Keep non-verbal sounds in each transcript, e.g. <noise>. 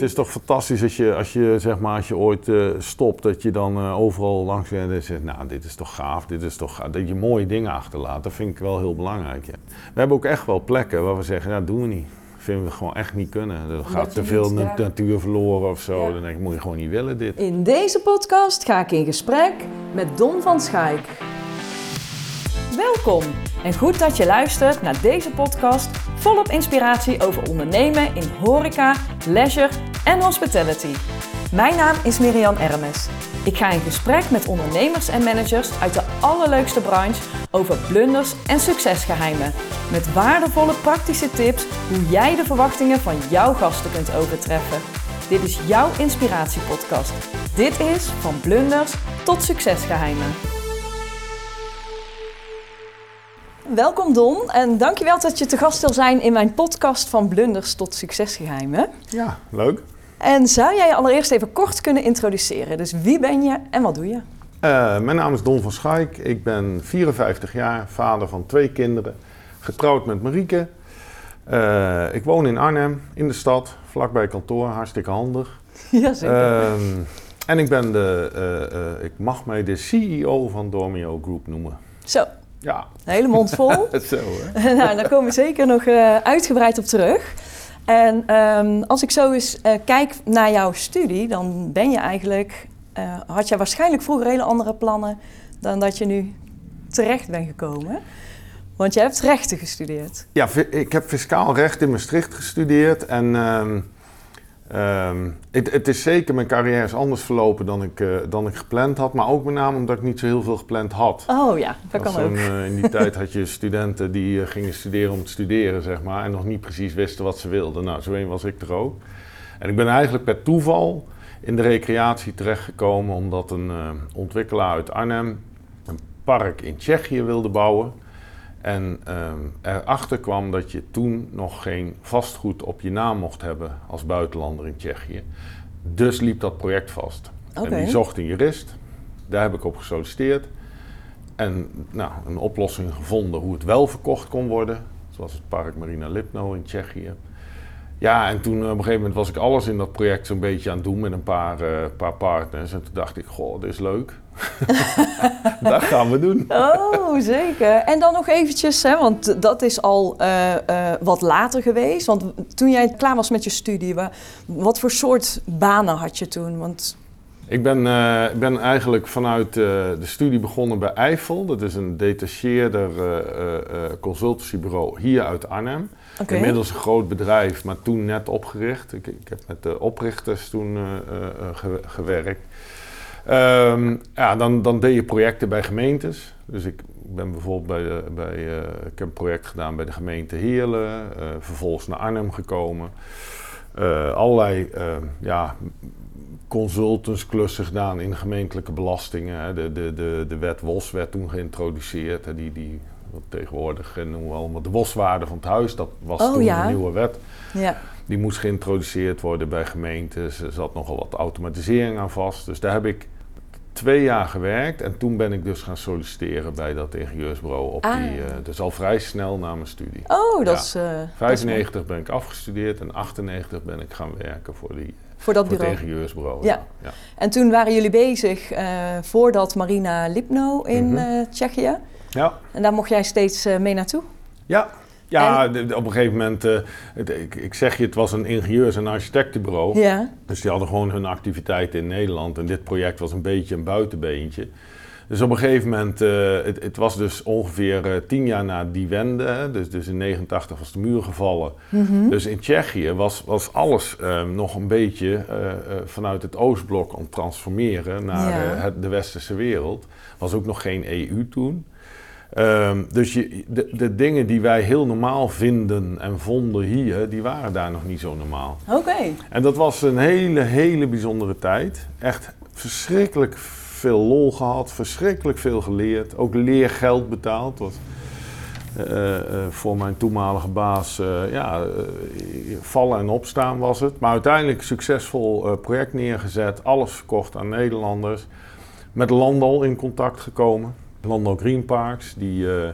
Het is toch fantastisch als je, als je, zeg maar, als je ooit uh, stopt, dat je dan uh, overal langs bent en zegt, nou, dit is toch gaaf, dit is toch gaaf. Dat je mooie dingen achterlaat, dat vind ik wel heel belangrijk. Ja. We hebben ook echt wel plekken waar we zeggen, ja, dat doen we niet. Dat vinden we gewoon echt niet kunnen. Er gaat te veel na natuur verloren of zo. Ja. Dan denk ik, moet je gewoon niet willen dit. In deze podcast ga ik in gesprek met Don van Schaik. Welkom en goed dat je luistert naar deze podcast volop inspiratie over ondernemen in horeca, leisure en hospitality. Mijn naam is Miriam Ermes. Ik ga in gesprek met ondernemers en managers uit de allerleukste branche over blunders en succesgeheimen. Met waardevolle praktische tips hoe jij de verwachtingen van jouw gasten kunt overtreffen. Dit is jouw inspiratiepodcast. Dit is van blunders tot succesgeheimen. Welkom Don en dankjewel dat je te gast wil zijn in mijn podcast van blunders tot succesgeheimen. Ja, leuk. En zou jij je allereerst even kort kunnen introduceren? Dus wie ben je en wat doe je? Uh, mijn naam is Don van Schaik. Ik ben 54 jaar, vader van twee kinderen, getrouwd met Marieke. Uh, ik woon in Arnhem, in de stad, vlakbij kantoor, hartstikke handig. <laughs> Ja, zeker. Uh, en ik ben de, uh, ik mag mij de CEO van Dormio Group noemen. Zo, ja. Een hele mond vol. <laughs> Zo, hè? <laughs> nou, daar komen we zeker nog uh, uitgebreid op terug. En um, als ik zo eens uh, kijk naar jouw studie, dan ben je eigenlijk, uh, had je waarschijnlijk vroeger hele andere plannen dan dat je nu terecht bent gekomen. Want je hebt rechten gestudeerd. Ja, ik heb fiscaal recht in Maastricht gestudeerd en um, Um, het, het, is zeker, mijn carrière is anders verlopen dan ik, uh, dan ik gepland had. Maar ook met name omdat ik niet zo heel veel gepland had. Oh ja, dat kan ook. Uh, in die <laughs> tijd had je studenten die uh, gingen studeren om te studeren, zeg maar. En nog niet precies wisten wat ze wilden. Nou, zo een was ik er ook. En ik ben eigenlijk per toeval in de recreatie terechtgekomen. Omdat een ontwikkelaar uit Arnhem een park in Tsjechië wilde bouwen. En um, erachter kwam dat je toen nog geen vastgoed op je naam mocht hebben als buitenlander in Tsjechië. Dus liep dat project vast. Okay. En die zocht een jurist. Daar heb ik op gesolliciteerd. En nou, een oplossing gevonden hoe het wel verkocht kon worden. Zoals het park Marina Lipno in Tsjechië. Ja, en toen op een gegeven moment was ik alles in dat project zo'n beetje aan het doen met een paar, uh, paar partners. En toen dacht ik, goh, dit is leuk. <laughs> dat gaan we doen. Oh, zeker. En dan nog eventjes, hè, want dat is al uh, uh, wat later geweest. Want toen jij klaar was met je studie, wat voor soort banen had je toen? Want... Ik ben, uh, ben eigenlijk vanuit de studie begonnen bij Eiffel. Dat is een detacheerder consultancybureau hier uit Arnhem. Okay. Inmiddels een groot bedrijf, maar toen net opgericht. Ik, ik heb met de oprichters toen ge gewerkt. Um, ja, dan, dan deed je projecten bij gemeentes. Dus ik ben bijvoorbeeld bij, de, bij uh, ik heb een project gedaan bij de gemeente Heerlen, uh, vervolgens naar Arnhem gekomen. Uh, allerlei ja, consultantsklussen gedaan in gemeentelijke belastingen. De, de, de, de wet WOS werd toen geïntroduceerd. Hè, die, die wat tegenwoordig noemen we allemaal de WOS-waarde van het huis. Dat was oh, toen ja. een nieuwe wet. Ja. Die moest geïntroduceerd worden bij gemeentes. Er zat nogal wat automatisering aan vast. Dus daar heb ik twee jaar gewerkt en toen ben ik dus gaan solliciteren bij dat ingenieursbureau. Op ah. die, uh, dus al vrij snel na mijn studie. Oh, dat ja. is. Uh, 95 dat is ben ik afgestudeerd en 98 ben ik gaan werken voor, die, voor, dat voor bureau. het ingenieursbureau. Ja. ja. En toen waren jullie bezig uh, voordat Marina Lipno in mm -hmm. Tsjechië. Ja. En daar mocht jij steeds mee naartoe? Ja, ja, en? op een gegeven moment, uh, het, ik, ik, zeg je, het was een ingenieurs- en architectenbureau. Ja. Dus die hadden gewoon hun activiteiten in Nederland. En dit project was een beetje een buitenbeentje. Dus op een gegeven moment, uh, het, het, was dus ongeveer uh, tien jaar na die wende. Hè, dus, dus in 89 was de muur gevallen. Mm -hmm. Dus in Tsjechië was, was alles nog een beetje vanuit het Oostblok aan het transformeren naar ja. het, de westerse wereld. Was ook nog geen EU toen. Um, dus je, de, de, dingen die wij heel normaal vinden en vonden hier, die waren daar nog niet zo normaal. Oké. Okay. En dat was een hele, hele bijzondere tijd. Echt verschrikkelijk veel lol gehad, verschrikkelijk veel geleerd. Ook leergeld betaald. Wat, uh, uh, voor mijn toenmalige baas, uh, ja, vallen en opstaan was het. Maar uiteindelijk succesvol project neergezet, alles verkocht aan Nederlanders. Met Landal in contact gekomen. Landal Green Parks, die, uh,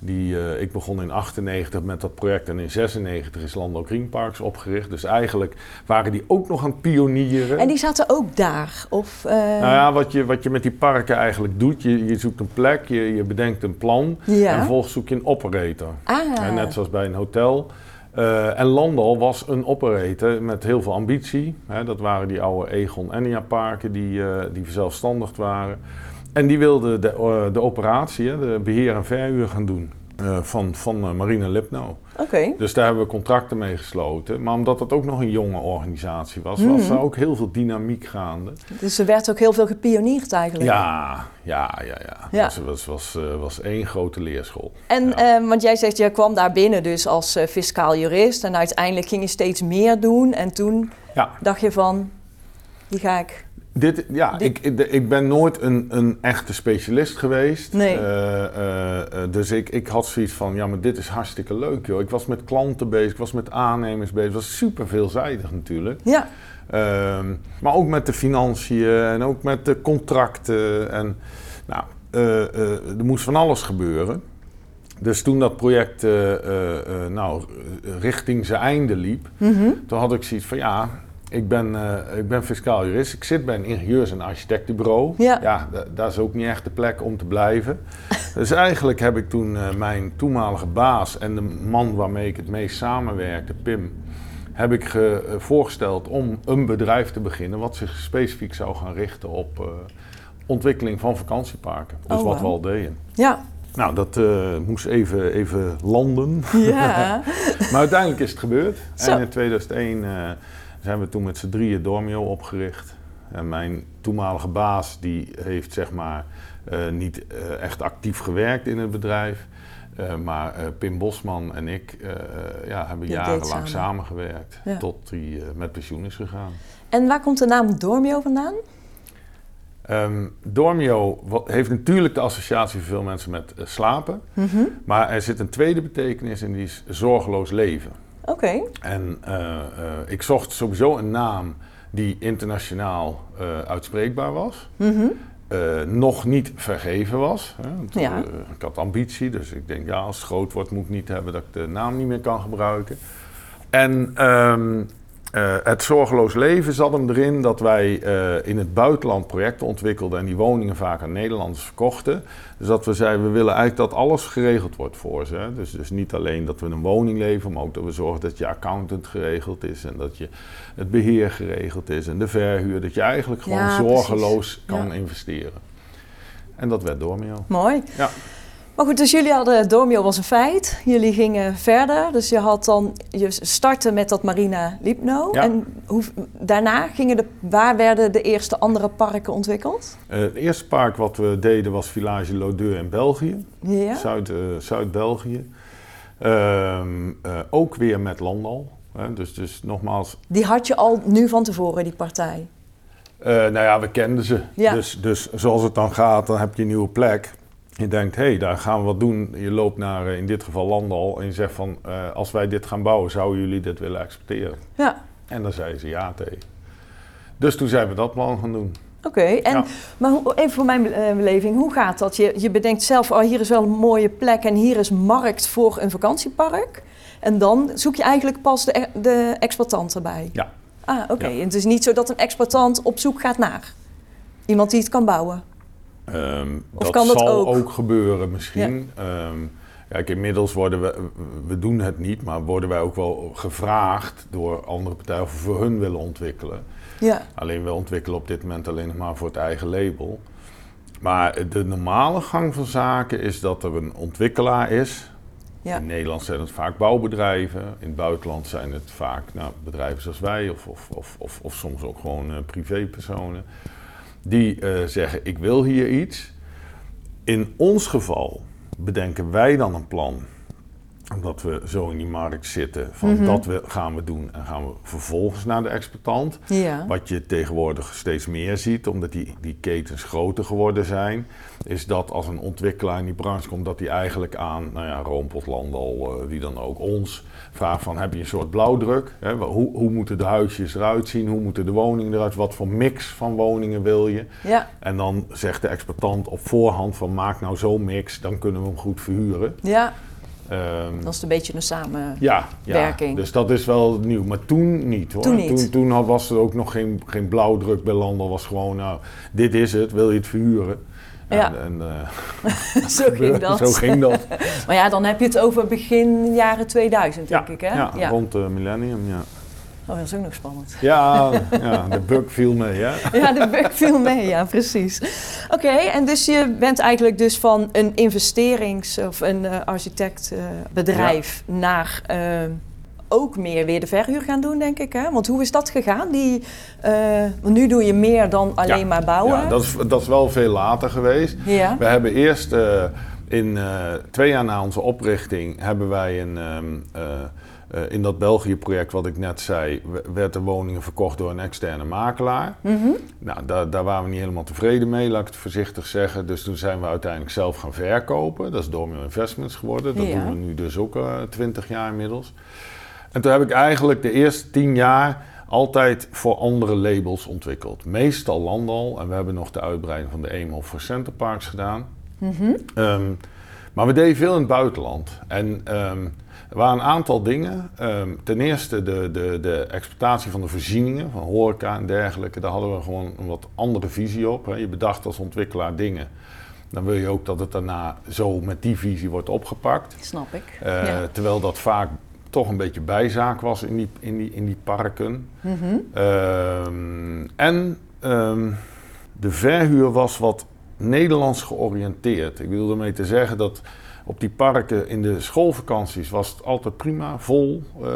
Die, eh, ik begon in 98 met dat project en in 96 is Landal Green Parks opgericht. Dus eigenlijk waren die ook nog aan het pionieren. En die zaten ook daar? Of, uh... Nou ja, wat je, wat je met die parken eigenlijk doet, je, je zoekt een plek, je, je bedenkt een plan Ja. en vervolgens zoek je een operator. Ah. En net zoals bij een hotel. Eh, en Landal was een operator met heel veel ambitie. Hè, dat waren die oude Egon Enia parken die, eh die verzelfstandigd waren. En die wilden de, eh, de operatie, de beheer en verhuur gaan doen eh, van, van eh, Marine Lipno. Oké. Dus daar hebben we contracten mee gesloten. Maar omdat het ook nog een jonge organisatie was, Mhm. was er ook heel veel dynamiek gaande. Dus er werd ook heel veel gepionierd eigenlijk. Ja, ja, ja, ja. Ja. Dus was, was, was één grote leerschool. En Ja. want jij zegt, je kwam daar binnen dus als fiscaal jurist. En uiteindelijk ging je steeds meer doen. En toen Ja. dacht je van, die ga ik... Dit, ja, Dit- Ik, ik, ben nooit een, een echte specialist geweest. Nee. Eh, eh, eh, dus ik, ik had zoiets van, ja, maar dit is hartstikke leuk, joh. Ik was met klanten bezig, ik was met aannemers bezig. Het was super veelzijdig natuurlijk. Ja, Ehm, maar ook met de financiën en ook met de contracten. En, nou, er moest van alles gebeuren. Dus toen dat project nou, richting zijn einde liep, Mhm. toen had ik zoiets van ja, ik ben, eh, ik ben fiscaal jurist. Ik zit bij een ingenieurs- en architectenbureau. Ja. da- daar is ook niet echt de plek om te blijven. <laughs> dus eigenlijk heb ik toen eh, mijn toenmalige baas en de man waarmee ik het meest samenwerkte, Pim, heb ik ge- eh, voorgesteld om een bedrijf te beginnen wat zich specifiek zou gaan richten op ontwikkeling van vakantieparken. Dus Oh, wat wauw. we al deden. ja, Nou, dat moest even, even landen. ja. <laughs> Maar uiteindelijk is het gebeurd. Zo. En in 2001 eh, zijn we toen met z'n drieën Dormio opgericht. En mijn toenmalige baas die heeft zeg maar eh, niet eh, echt actief gewerkt in het bedrijf. Eh, maar Pim Bosman en ik ja, hebben jarenlang samen. samengewerkt. Ja. Tot hij met pensioen is gegaan. En waar komt de naam Dormio vandaan? Ehm, Dormio heeft natuurlijk de associatie voor veel mensen met slapen. Mhm. Maar er zit een tweede betekenis in die is zorgeloos leven. Oké, En eh, eh, ik zocht sowieso een naam die internationaal eh, uitspreekbaar was. Mhm. Nog niet vergeven was. Hè. Ja. ik had ambitie, dus ik denk, ja, als het groot wordt, moet ik niet hebben dat ik de naam niet meer kan gebruiken. En ehm, eh, het zorgeloos leven zat hem erin dat wij eh, in het buitenland projecten ontwikkelden en die woningen vaak aan Nederlanders verkochten. Dus dat we zeiden, we willen eigenlijk dat alles geregeld wordt voor ze. Hè. Dus, dus niet alleen dat we een woning leveren, maar ook dat we zorgen dat je accountant geregeld is en dat je het beheer geregeld is en de verhuur. Dat je eigenlijk gewoon Ja, zorgeloos precies. kan Ja. investeren. En dat werd Dormio. mooi. Ja. Maar goed, dus jullie hadden, Dormio was een feit. Jullie gingen verder. Dus je had dan, je startte met dat Marina Lipno. Ja. En hoe, daarna gingen de, waar werden de eerste andere parken ontwikkeld? Eh, het eerste park wat we deden was Village Lodeur in België, Ja. Zuid, eh, Zuid-België. Ehm, eh, ook weer met Landal. Hè, dus, dus nogmaals, Die had je al nu van tevoren, die partij. nou ja, we kenden ze. Ja. Dus, dus zoals het dan gaat, dan heb je een nieuwe plek. Je denkt, hé, hey, daar gaan we wat doen. Je loopt naar, eh, in dit geval Landal, en je zegt van, eh, als wij dit gaan bouwen, zouden jullie dit willen exporteren? Ja, En dan zeiden ze ja tegen. Dus toen zijn we dat plan gaan doen. oké. En Ja. Maar even voor mijn eh, beleving, hoe gaat dat? Je, je bedenkt zelf, oh, hier is wel een mooie plek en hier is markt voor een vakantiepark. En dan zoek je eigenlijk pas de, e- de exploitant erbij. Ja. Ah, oké. Ja. Het is niet zo dat een exploitant op zoek gaat naar iemand die het kan bouwen. Ehm, Of dat kan dat zal ook? ook, gebeuren misschien. Ehm, kijk, inmiddels worden we, we doen het niet, maar worden wij ook wel gevraagd door andere partijen of we voor hun willen ontwikkelen. Ja, Alleen we ontwikkelen op dit moment alleen nog maar voor het eigen label. Maar de normale gang van zaken is dat er een ontwikkelaar is. ja. In Nederland zijn het vaak bouwbedrijven. In het buitenland zijn het vaak nou, bedrijven zoals wij of, of, of, of, of soms ook gewoon eh, privépersonen. Die eh, zeggen, ik wil hier iets. In ons geval bedenken wij dan een plan. Omdat we zo in die markt zitten, van Mhm. dat we, gaan we doen en gaan we vervolgens naar de exploitant. Ja. Wat je tegenwoordig steeds meer ziet, omdat die, die ketens groter geworden zijn, is dat als een ontwikkelaar in die branche komt, dat hij eigenlijk aan, nou ja, Roompot, Landal, eh, wie dan ook, ons vraagt van, heb je een soort blauwdruk? Hè? Hoe, hoe moeten de huisjes eruit zien? Hoe moeten de woningen eruit? Wat voor mix van woningen wil je? Ja. En dan zegt de exploitant op voorhand van, maak nou zo'n mix, dan kunnen we hem goed verhuren. ja, Ehm, dat is een beetje een samen... ja, ja, dus dat is wel nieuw. Maar toen niet hoor. Toen niet. Toen, toen had- was er ook nog geen, geen blauwdruk bij Landal. was gewoon, nou, dit is het, wil je het verhuren? Ja. En, en, eh, <laughs> Zo ging <laughs> dat. Zo ging dat. <laughs> Maar ja, dan heb je het over begin jaren 2000, ja, denk ik, hè? ja, rond de millennium, ja. Oh, dat is ook nog spannend. Ja, ja, de bug viel mee, hè? <laughs> Ja, de bug viel mee, ja, precies. Oké, en dus je bent eigenlijk dus van een investerings- of een eh, architectbedrijf naar eh, ook meer weer de verhuur gaan doen, denk ik. Hè? Want hoe is dat gegaan? Die, eh, want nu doe je meer dan alleen Ja, maar bouwen. Ja, dat is, dat is wel veel later geweest. Ja. We hebben eerst in twee jaar na onze oprichting hebben wij een, ehm, eh, eh, in dat België-project wat ik net zei, werd de woningen verkocht door een externe makelaar. Mhm. Nou, daar, daar waren we niet helemaal tevreden mee, laat ik het voorzichtig zeggen. Dus toen zijn we uiteindelijk zelf gaan verkopen. Dat is Domino Investments geworden. Dat Ja. doen we nu dus ook twintig jaar inmiddels. En toen heb ik eigenlijk de eerste tien jaar altijd voor andere labels ontwikkeld. Meestal Landal. En we hebben nog de uitbreiding van de Eemhof voor Centerparks gedaan. Mhm. Ehm, maar we deden veel in het buitenland. En ehm, er waren een aantal dingen. Ehm, ten eerste de, de, de exploitatie van de voorzieningen, van horeca en dergelijke. Daar hadden we gewoon een wat andere visie op. Hè. Je bedacht als ontwikkelaar dingen. Dan wil je ook dat het daarna zo met die visie wordt opgepakt. Snap ik. Eh, ja. Terwijl dat vaak toch een beetje bijzaak was in die, in die, in die parken. Mhm. Ehm, en ehm, de verhuur was wat Nederlands georiënteerd. Ik bedoel ermee te zeggen dat op die parken in de schoolvakanties was het altijd prima, vol, eh,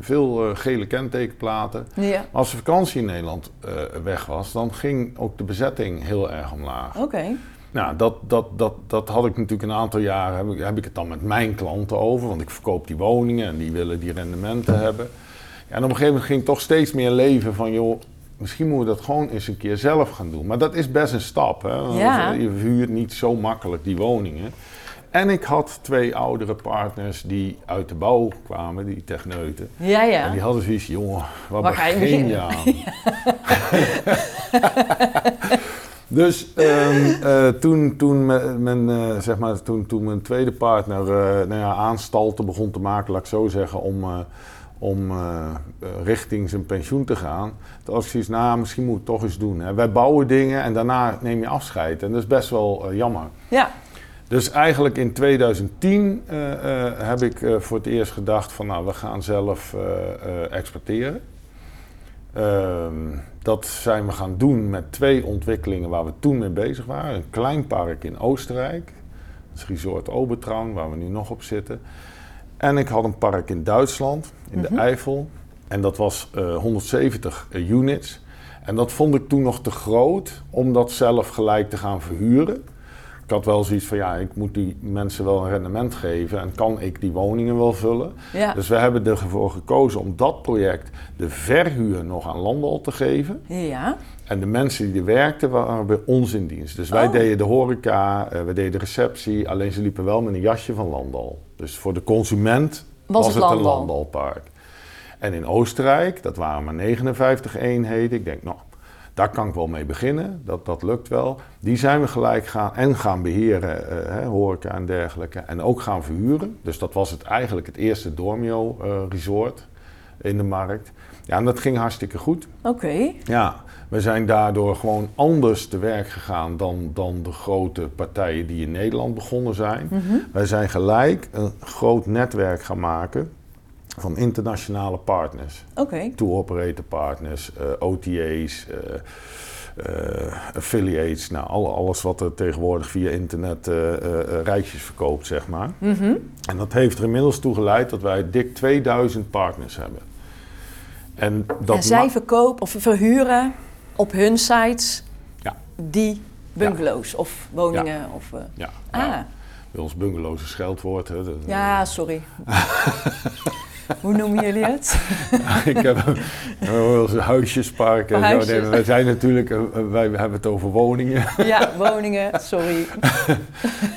veel eh, gele kentekenplaten. ja. Als de vakantie in Nederland eh, weg was, dan ging ook de bezetting heel erg omlaag. Oké. Nou, dat, dat, dat, dat had ik natuurlijk een aantal jaren, heb ik, heb ik het dan met mijn klanten over, want ik verkoop die woningen en die willen die rendementen hebben. Ja, en op een gegeven moment ging toch steeds meer leven van, joh, misschien moeten we dat gewoon eens een keer zelf gaan doen. Maar dat is best een stap, hè? Ja. je huurt niet zo makkelijk die woningen. En ik had twee oudere partners die uit de bouw kwamen, die techneuten. Ja, ja. En die hadden zoiets, jongen, waar, Waar ga je begin je aan? <laughs> dus ehm, eh, toen, toen, mijn, eh, zeg maar, toen, toen mijn tweede partner eh nou ja, aanstalten begon te maken, laat ik zo zeggen, om, om richting zijn pensioen te gaan. Toen was ik zoiets, nou, misschien moet ik het toch eens doen. Hè. Wij bouwen dingen en daarna neem je afscheid. En dat is best wel jammer. Ja. Dus eigenlijk in 2010 eh, eh, heb ik eh, voor het eerst gedacht van nou, we gaan zelf exporteren. Ehm, dat zijn we gaan doen met twee ontwikkelingen waar we toen mee bezig waren. Een klein park in Oostenrijk, dat is Resort Obertraun, waar we nu nog op zitten. En ik had een park in Duitsland, in Mhm. de Eifel. En dat was eh, 170 units. En dat vond ik toen nog te groot om dat zelf gelijk te gaan verhuren. Ik had wel zoiets van, ja, ik moet die mensen wel een rendement geven en kan ik die woningen wel vullen. Ja. Dus we hebben ervoor gekozen om dat project de verhuur nog aan Landal te geven. Ja. En de mensen die er werkten waren bij ons in dienst. Dus wij Oh. deden de horeca, eh, we deden de receptie, alleen ze liepen wel met een jasje van Landal. Dus voor de consument Was was, het het, een Landal. Landalpark. En in Oostenrijk, dat waren maar 59 eenheden. Ik denk, nou, daar kan ik wel mee beginnen. Dat, dat lukt wel. Die zijn we gelijk gaan en gaan beheren, eh, hè, horeca en dergelijke. En ook gaan verhuren. Dus dat was het eigenlijk het eerste Dormio eh, resort in de markt. Ja, en dat ging hartstikke goed. Oké. Ja, we zijn daardoor gewoon anders te werk gegaan dan, dan de grote partijen die in Nederland begonnen zijn. Mhm. Wij zijn gelijk een groot netwerk gaan maken van internationale partners. Oké. Tour operator partners, eh, OTA's, eh, eh, affiliates, nou, alle- alles wat er tegenwoordig via internet reisjes verkoopt, zeg maar. Mhm. En dat heeft er inmiddels toe geleid dat wij dik 2000 partners hebben. En, dat en zij verkopen of verhuren op hun sites Ja. die bungalows of woningen. Of, eh, Ja, ah, ja. Bij ons bungalows is scheldwoord. Hè. Ja, sorry. <laughs> Hoe noemen jullie het? <laughs> ik heb een huisjespark. en zo. Nee, wij zijn natuurlijk, eh, wij hebben het over woningen. <laughs> ja, woningen, sorry. <laughs>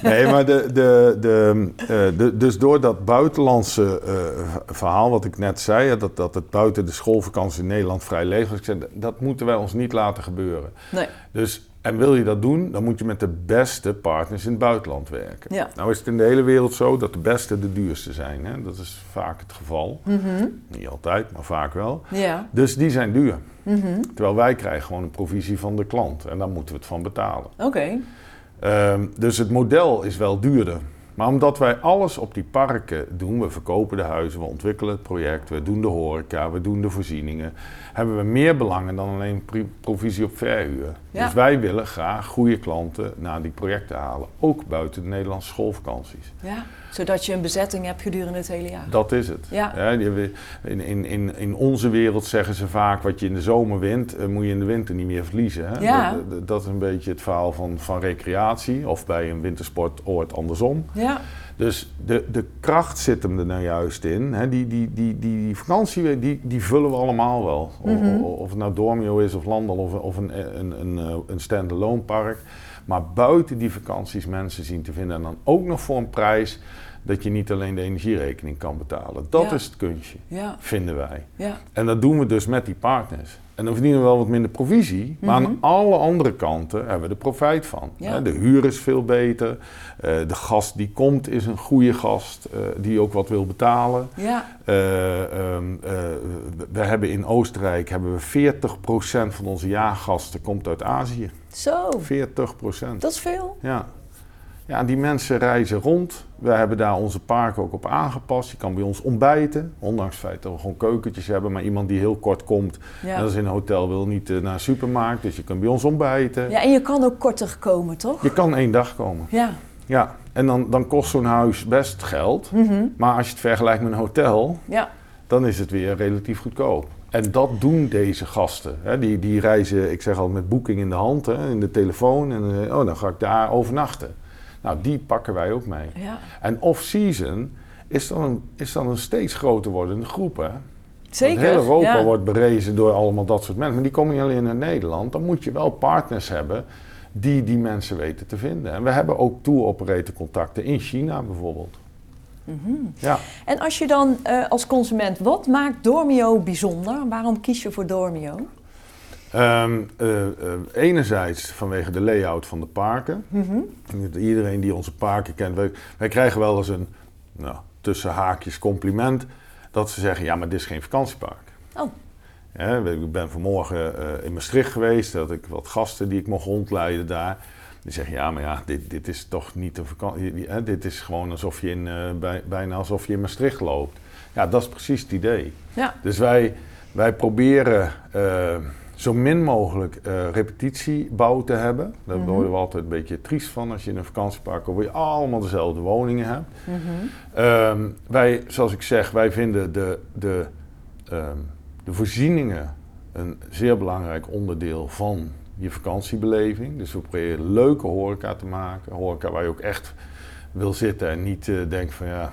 Nee, maar de, de, de, eh, de, dus door dat buitenlandse eh, verhaal wat ik net zei, dat, dat het buiten de schoolvakantie in Nederland vrij leeg was, dat moeten wij ons niet laten gebeuren. Nee. Dus, en wil je dat doen, dan moet je met de beste partners in het buitenland werken. Ja. Nou is het in de hele wereld zo dat de beste de duurste zijn. Hè? Dat is vaak het geval. Mhm. Niet altijd, maar vaak wel. Ja. Dus die zijn duur. Mhm. Terwijl wij krijgen gewoon een provisie van de klant. En daar moeten we het van betalen. Oké. Ehm, dus het model is wel duurder. Maar omdat wij alles op die parken doen, we verkopen de huizen, we ontwikkelen het project, we doen de horeca, we doen de voorzieningen, hebben we meer belangen dan alleen provisie op verhuur. Ja. Dus wij willen graag goede klanten naar die projecten halen, ook buiten de Nederlandse schoolvakanties. Ja. Zodat je een bezetting hebt gedurende het hele jaar. Dat is het. Ja. in, in, in, in onze wereld zeggen ze vaak, wat je in de zomer wint, eh, moet je in de winter niet meer verliezen. Hè? Ja. Dat, is een beetje het verhaal van, van recreatie, of bij een wintersportoord andersom. Ja. Dus de, de kracht zit hem er nou juist in. Hè? Die, die, die, die, die vakantie, die, die vullen we allemaal wel. O- Mhm. o- Of, het nou Dormio is of Landal of, of een, een, een, eh, een stand-alone park. Maar buiten die vakanties mensen zien te vinden. En dan ook nog voor een prijs dat je niet alleen de energierekening kan betalen. Dat Ja. is het kunstje, Ja. vinden wij. Ja. En dat doen we dus met die partners. En dan verdienen we wel wat minder provisie, maar Mhm. aan alle andere kanten hebben we er profijt van. De huur is veel beter, eh, de gast die komt is een goede gast eh, die ook wat wil betalen. Ja. Eh, ehm, eh, we hebben in Oostenrijk hebben we 40% van onze jaargasten komt uit Azië. Zo. 40%. Dat is veel. Ja. Ja, die mensen reizen rond. We hebben daar onze park ook op aangepast. Je kan bij ons ontbijten. Ondanks het feit dat we gewoon keukentjes hebben. Maar iemand die heel kort komt, Ja. en dat is in een hotel, wil niet eh, naar een supermarkt. Dus je kunt bij ons ontbijten. ja, en je kan ook korter komen, toch? Je kan één dag komen. Ja. Ja, en dan, dan kost zo'n huis best geld. Mhm. Maar als je het vergelijkt met een hotel, Ja. dan is het weer relatief goedkoop. En dat doen deze gasten. Hè. Die, die reizen, ik zeg al, met boeking in de hand, hè, in de telefoon. En eh, oh, dan ga ik daar overnachten. Nou, die pakken wij ook mee. Ja. En off-season is dan een, is dan een steeds groter wordende groep. Hè? Zeker. Want heel Europa ja. wordt berezen door allemaal dat soort mensen. Maar die komen niet alleen naar Nederland. Dan moet je wel partners hebben die die mensen weten te vinden. En we hebben ook tour-operator contacten in China bijvoorbeeld. Mhm. Ja. En als je dan eh, als consument, wat maakt Dormio bijzonder? Waarom kies je voor Dormio? Ehm, eh, eh, enerzijds vanwege de layout van de parken. Mhm. Iedereen die onze parken kent, wij, wij krijgen wel eens een nou, tussen haakjes compliment dat ze zeggen: ja, maar dit is geen vakantiepark. Oh. Ja, ik ben vanmorgen eh, in Maastricht geweest, dat ik wat gasten die ik mocht rondleiden daar. Die zeggen: ja, maar ja, dit, dit is toch niet een vakantie. Hè, dit is gewoon alsof je in, bij, bijna alsof je in Maastricht loopt. Ja, dat is precies het idee. Ja. Dus wij, wij proberen zo min mogelijk eh, repetitiebouw te hebben. Daar Mhm. worden we altijd een beetje triest van als je in een vakantiepark komt, waar je allemaal dezelfde woningen hebt. Mhm. Ehm, wij, zoals ik zeg, wij vinden de, de, ehm, de voorzieningen een zeer belangrijk onderdeel van je vakantiebeleving. Dus we proberen leuke horeca te maken. Horeca waar je ook echt wil zitten en niet eh, denkt van ja,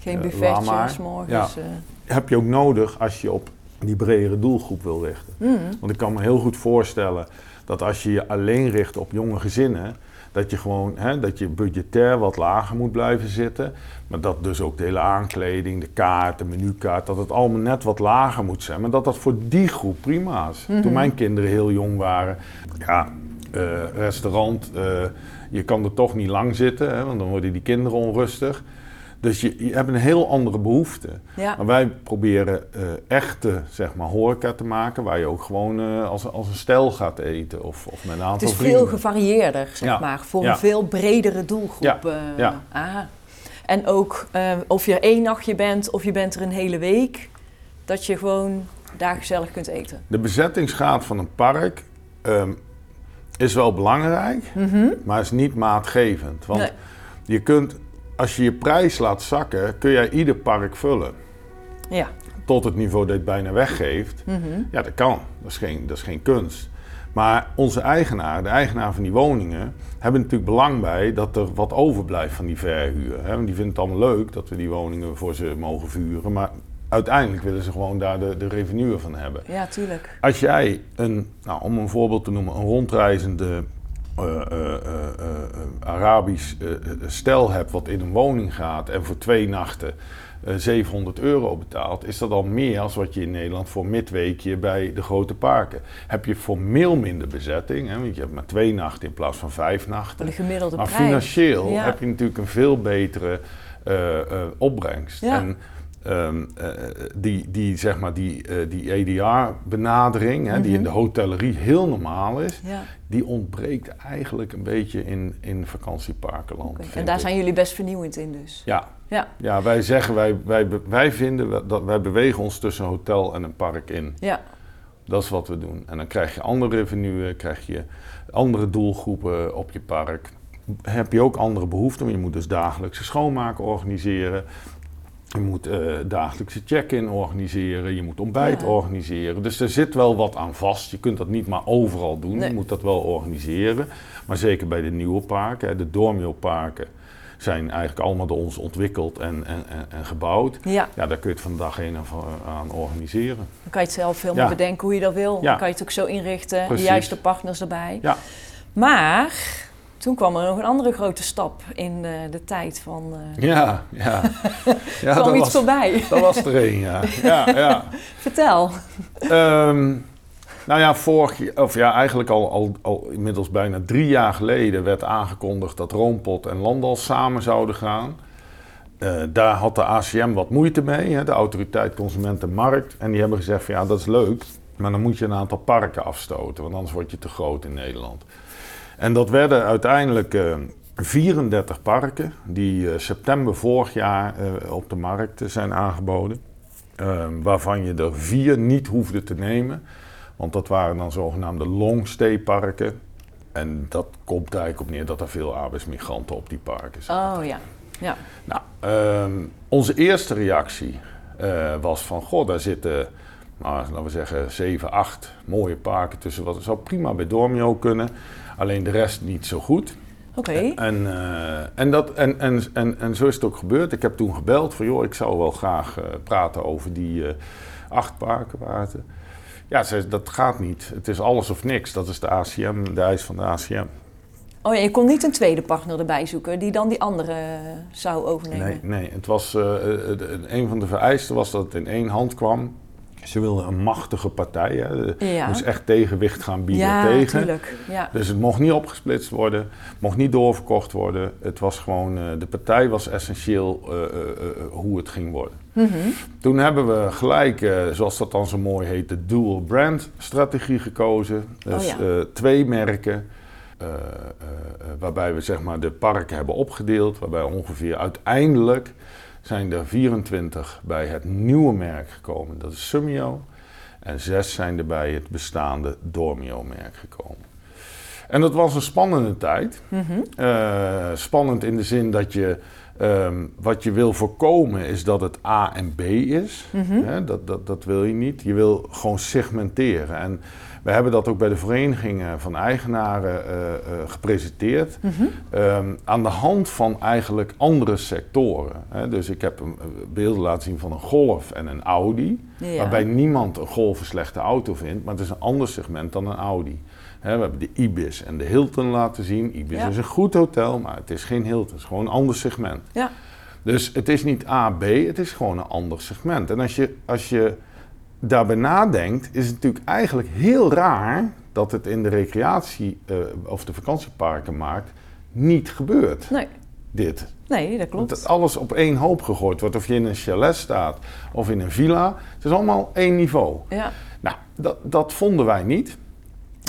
Geen Eh, buffetje, laat maar. s morgens. heb je ook nodig als je op die bredere doelgroep wil richten. Mhm. Want ik kan me heel goed voorstellen dat als je je alleen richt op jonge gezinnen, dat je gewoon, hè, dat je budgetair wat lager moet blijven zitten. Maar dat dus ook de hele aankleding, de kaart, de menukaart, dat het allemaal net wat lager moet zijn. Maar dat dat voor die groep prima is. Mhm. Toen mijn kinderen heel jong waren, ja, eh, restaurant, eh, je kan er toch niet lang zitten, hè, want dan worden die kinderen onrustig. Dus je, je hebt een heel andere behoefte. Ja. Maar wij proberen eh, echte zeg maar, horeca te maken, waar je ook gewoon eh, als, als een stijl gaat eten of, of met een aantal Het is vrienden. veel gevarieerder, zeg Ja. maar, voor Ja. een veel bredere doelgroep. Eh. Ah. En ook of je één nachtje bent of je bent er een hele week, dat je gewoon daar gezellig kunt eten. De bezettingsgraad van een park ehm, is wel belangrijk, Mhm. maar is niet maatgevend. Want Nee. je kunt, als je je prijs laat zakken, kun jij ieder park vullen. Ja. Tot het niveau dat het bijna weggeeft. Mhm. Ja, dat kan. Dat is geen, dat is geen kunst. Maar onze eigenaar, de eigenaar van die woningen, hebben natuurlijk belang bij dat er wat overblijft van die verhuur. Hè? Want die vinden het allemaal leuk dat we die woningen voor ze mogen vuren. Maar uiteindelijk willen ze gewoon daar de, de revenue van hebben. Ja, tuurlijk. Als jij een, nou, om een voorbeeld te noemen, een rondreizende uh, Arabisch stel hebt wat in een woning gaat en voor twee nachten 700 euro betaalt, is dat al meer als wat je in Nederland voor midweekje bij de grote parken. Heb je formeel minder bezetting, hè, want je hebt maar twee nachten in plaats van vijf nachten. De gemiddelde maar prijs. financieel Ja. heb je natuurlijk een veel betere opbrengst. Ja. En ehm, eh, die, die, zeg maar, die, eh, die EDR-benadering, hè, die in Mhm. de hotellerie heel normaal is, Ja, die ontbreekt eigenlijk een beetje in, in vakantieparkenland. En daar ik. zijn jullie best vernieuwend in dus. Ja, Ja, ja, wij zeggen, wij, wij, wij vinden dat wij bewegen ons tussen een hotel en een park in. ja, Dat is wat we doen. En dan krijg je andere revenue, krijg je andere doelgroepen op je park. Heb je ook andere behoeften, want je moet dus dagelijkse schoonmaak organiseren. Je moet eh, dagelijkse check-in organiseren, je moet ontbijt Ja. organiseren. Dus er zit wel wat aan vast. Je kunt dat niet maar overal doen, Nee. je moet dat wel organiseren. Maar zeker bij de nieuwe parken, de Dormio-parken, zijn eigenlijk allemaal door ons ontwikkeld en, en, en, en gebouwd. ja. Ja, daar kun je het van dag één af aan organiseren. Dan kan je het zelf helemaal Ja. bedenken hoe je dat wil. Ja. Dan kan je het ook zo inrichten, Precies. de juiste partners erbij. Ja. Maar toen kwam er nog een andere grote stap in de, de tijd van... eh Ja, ja. <laughs> ja kwam dat, iets was, voorbij. dat was er een, ja. ja, ja. <laughs> Vertel. Ehm, nou ja, vorig jaar, of ja, eigenlijk al, al, al inmiddels bijna drie jaar geleden werd aangekondigd dat Roompot en Landal samen zouden gaan. Eh, daar had de ACM wat moeite mee, hè, de Autoriteit Consumentenmarkt. En die hebben gezegd van ja, dat is leuk, maar dan moet je een aantal parken afstoten, want anders word je te groot in Nederland. En dat werden uiteindelijk eh, 34 parken die eh, september vorig jaar eh, op de markt eh, zijn aangeboden. Eh, waarvan je er vier niet hoefde te nemen. Want dat waren dan zogenaamde long-stay parken. En dat komt eigenlijk op neer dat er veel arbeidsmigranten op die parken zijn. Oh ja. Ja. Nou, ehm, onze eerste reactie eh, was van, goh, daar zitten, nou, laten we zeggen, 7, 8 mooie parken tussen. Wat zou prima bij Dormio kunnen, alleen de rest niet zo goed. Oké. En, eh, en, dat, en, en, en, en zo is het ook gebeurd. Ik heb toen gebeld van, joh, ik zou wel graag eh, praten over die eh, acht parken. waar het- Ja, ze zei, dat gaat niet. Het is alles of niks. Dat is de ACM, de eis van de ACM. Oh ja, je kon niet een tweede partner erbij zoeken die dan die andere zou overnemen. Nee, nee. Het was, een van de vereisten was dat het in één hand kwam. Ze wilden een machtige partij. Hè. Ja. moest echt tegenwicht gaan bieden ja, tegen. tuurlijk. Ja. Dus het mocht niet opgesplitst worden, mocht niet doorverkocht worden. Het was gewoon, eh, de partij was essentieel eh, eh, hoe het ging worden. Mhm. Toen hebben we gelijk, zoals dat dan zo mooi heet, de dual brand strategie gekozen. Dus Oh ja. eh, twee merken, waarbij we zeg maar de parken hebben opgedeeld. Waarbij ongeveer uiteindelijk zijn er 24 bij het nieuwe merk gekomen. Dat is Sumio. En zes zijn er bij het bestaande Dormio-merk gekomen. En dat was een spannende tijd. Mhm. Eh, spannend in de zin dat je ehm, wat je wil voorkomen is dat het A en B is. Mhm. Dat, dat, dat wil je niet. Je wil gewoon segmenteren. En we hebben dat ook bij de verenigingen van eigenaren eh, eh, gepresenteerd. Mhm. Ehm, aan de hand van eigenlijk andere sectoren. Hè. Dus ik heb een, beelden laten zien van een Golf en een Audi. Ja. Waarbij niemand een Golf een slechte auto vindt, maar het is een ander segment dan een Audi. Hè, we hebben de Ibis en de Hilton laten zien. Ibis Ja. is een goed hotel, maar het is geen Hilton. Het is gewoon een ander segment. Ja. Dus het is niet A, B, het is gewoon een ander segment. En als je, als je daarbij nadenkt, is het natuurlijk eigenlijk heel raar dat het in de recreatie- eh, of de vakantieparkenmarkt niet gebeurt. Nee. Dit. nee, dat klopt. Dat alles op één hoop gegooid wordt. Of je in een chalet staat of in een villa. Het is allemaal één niveau. Ja. Nou, dat, dat vonden wij niet.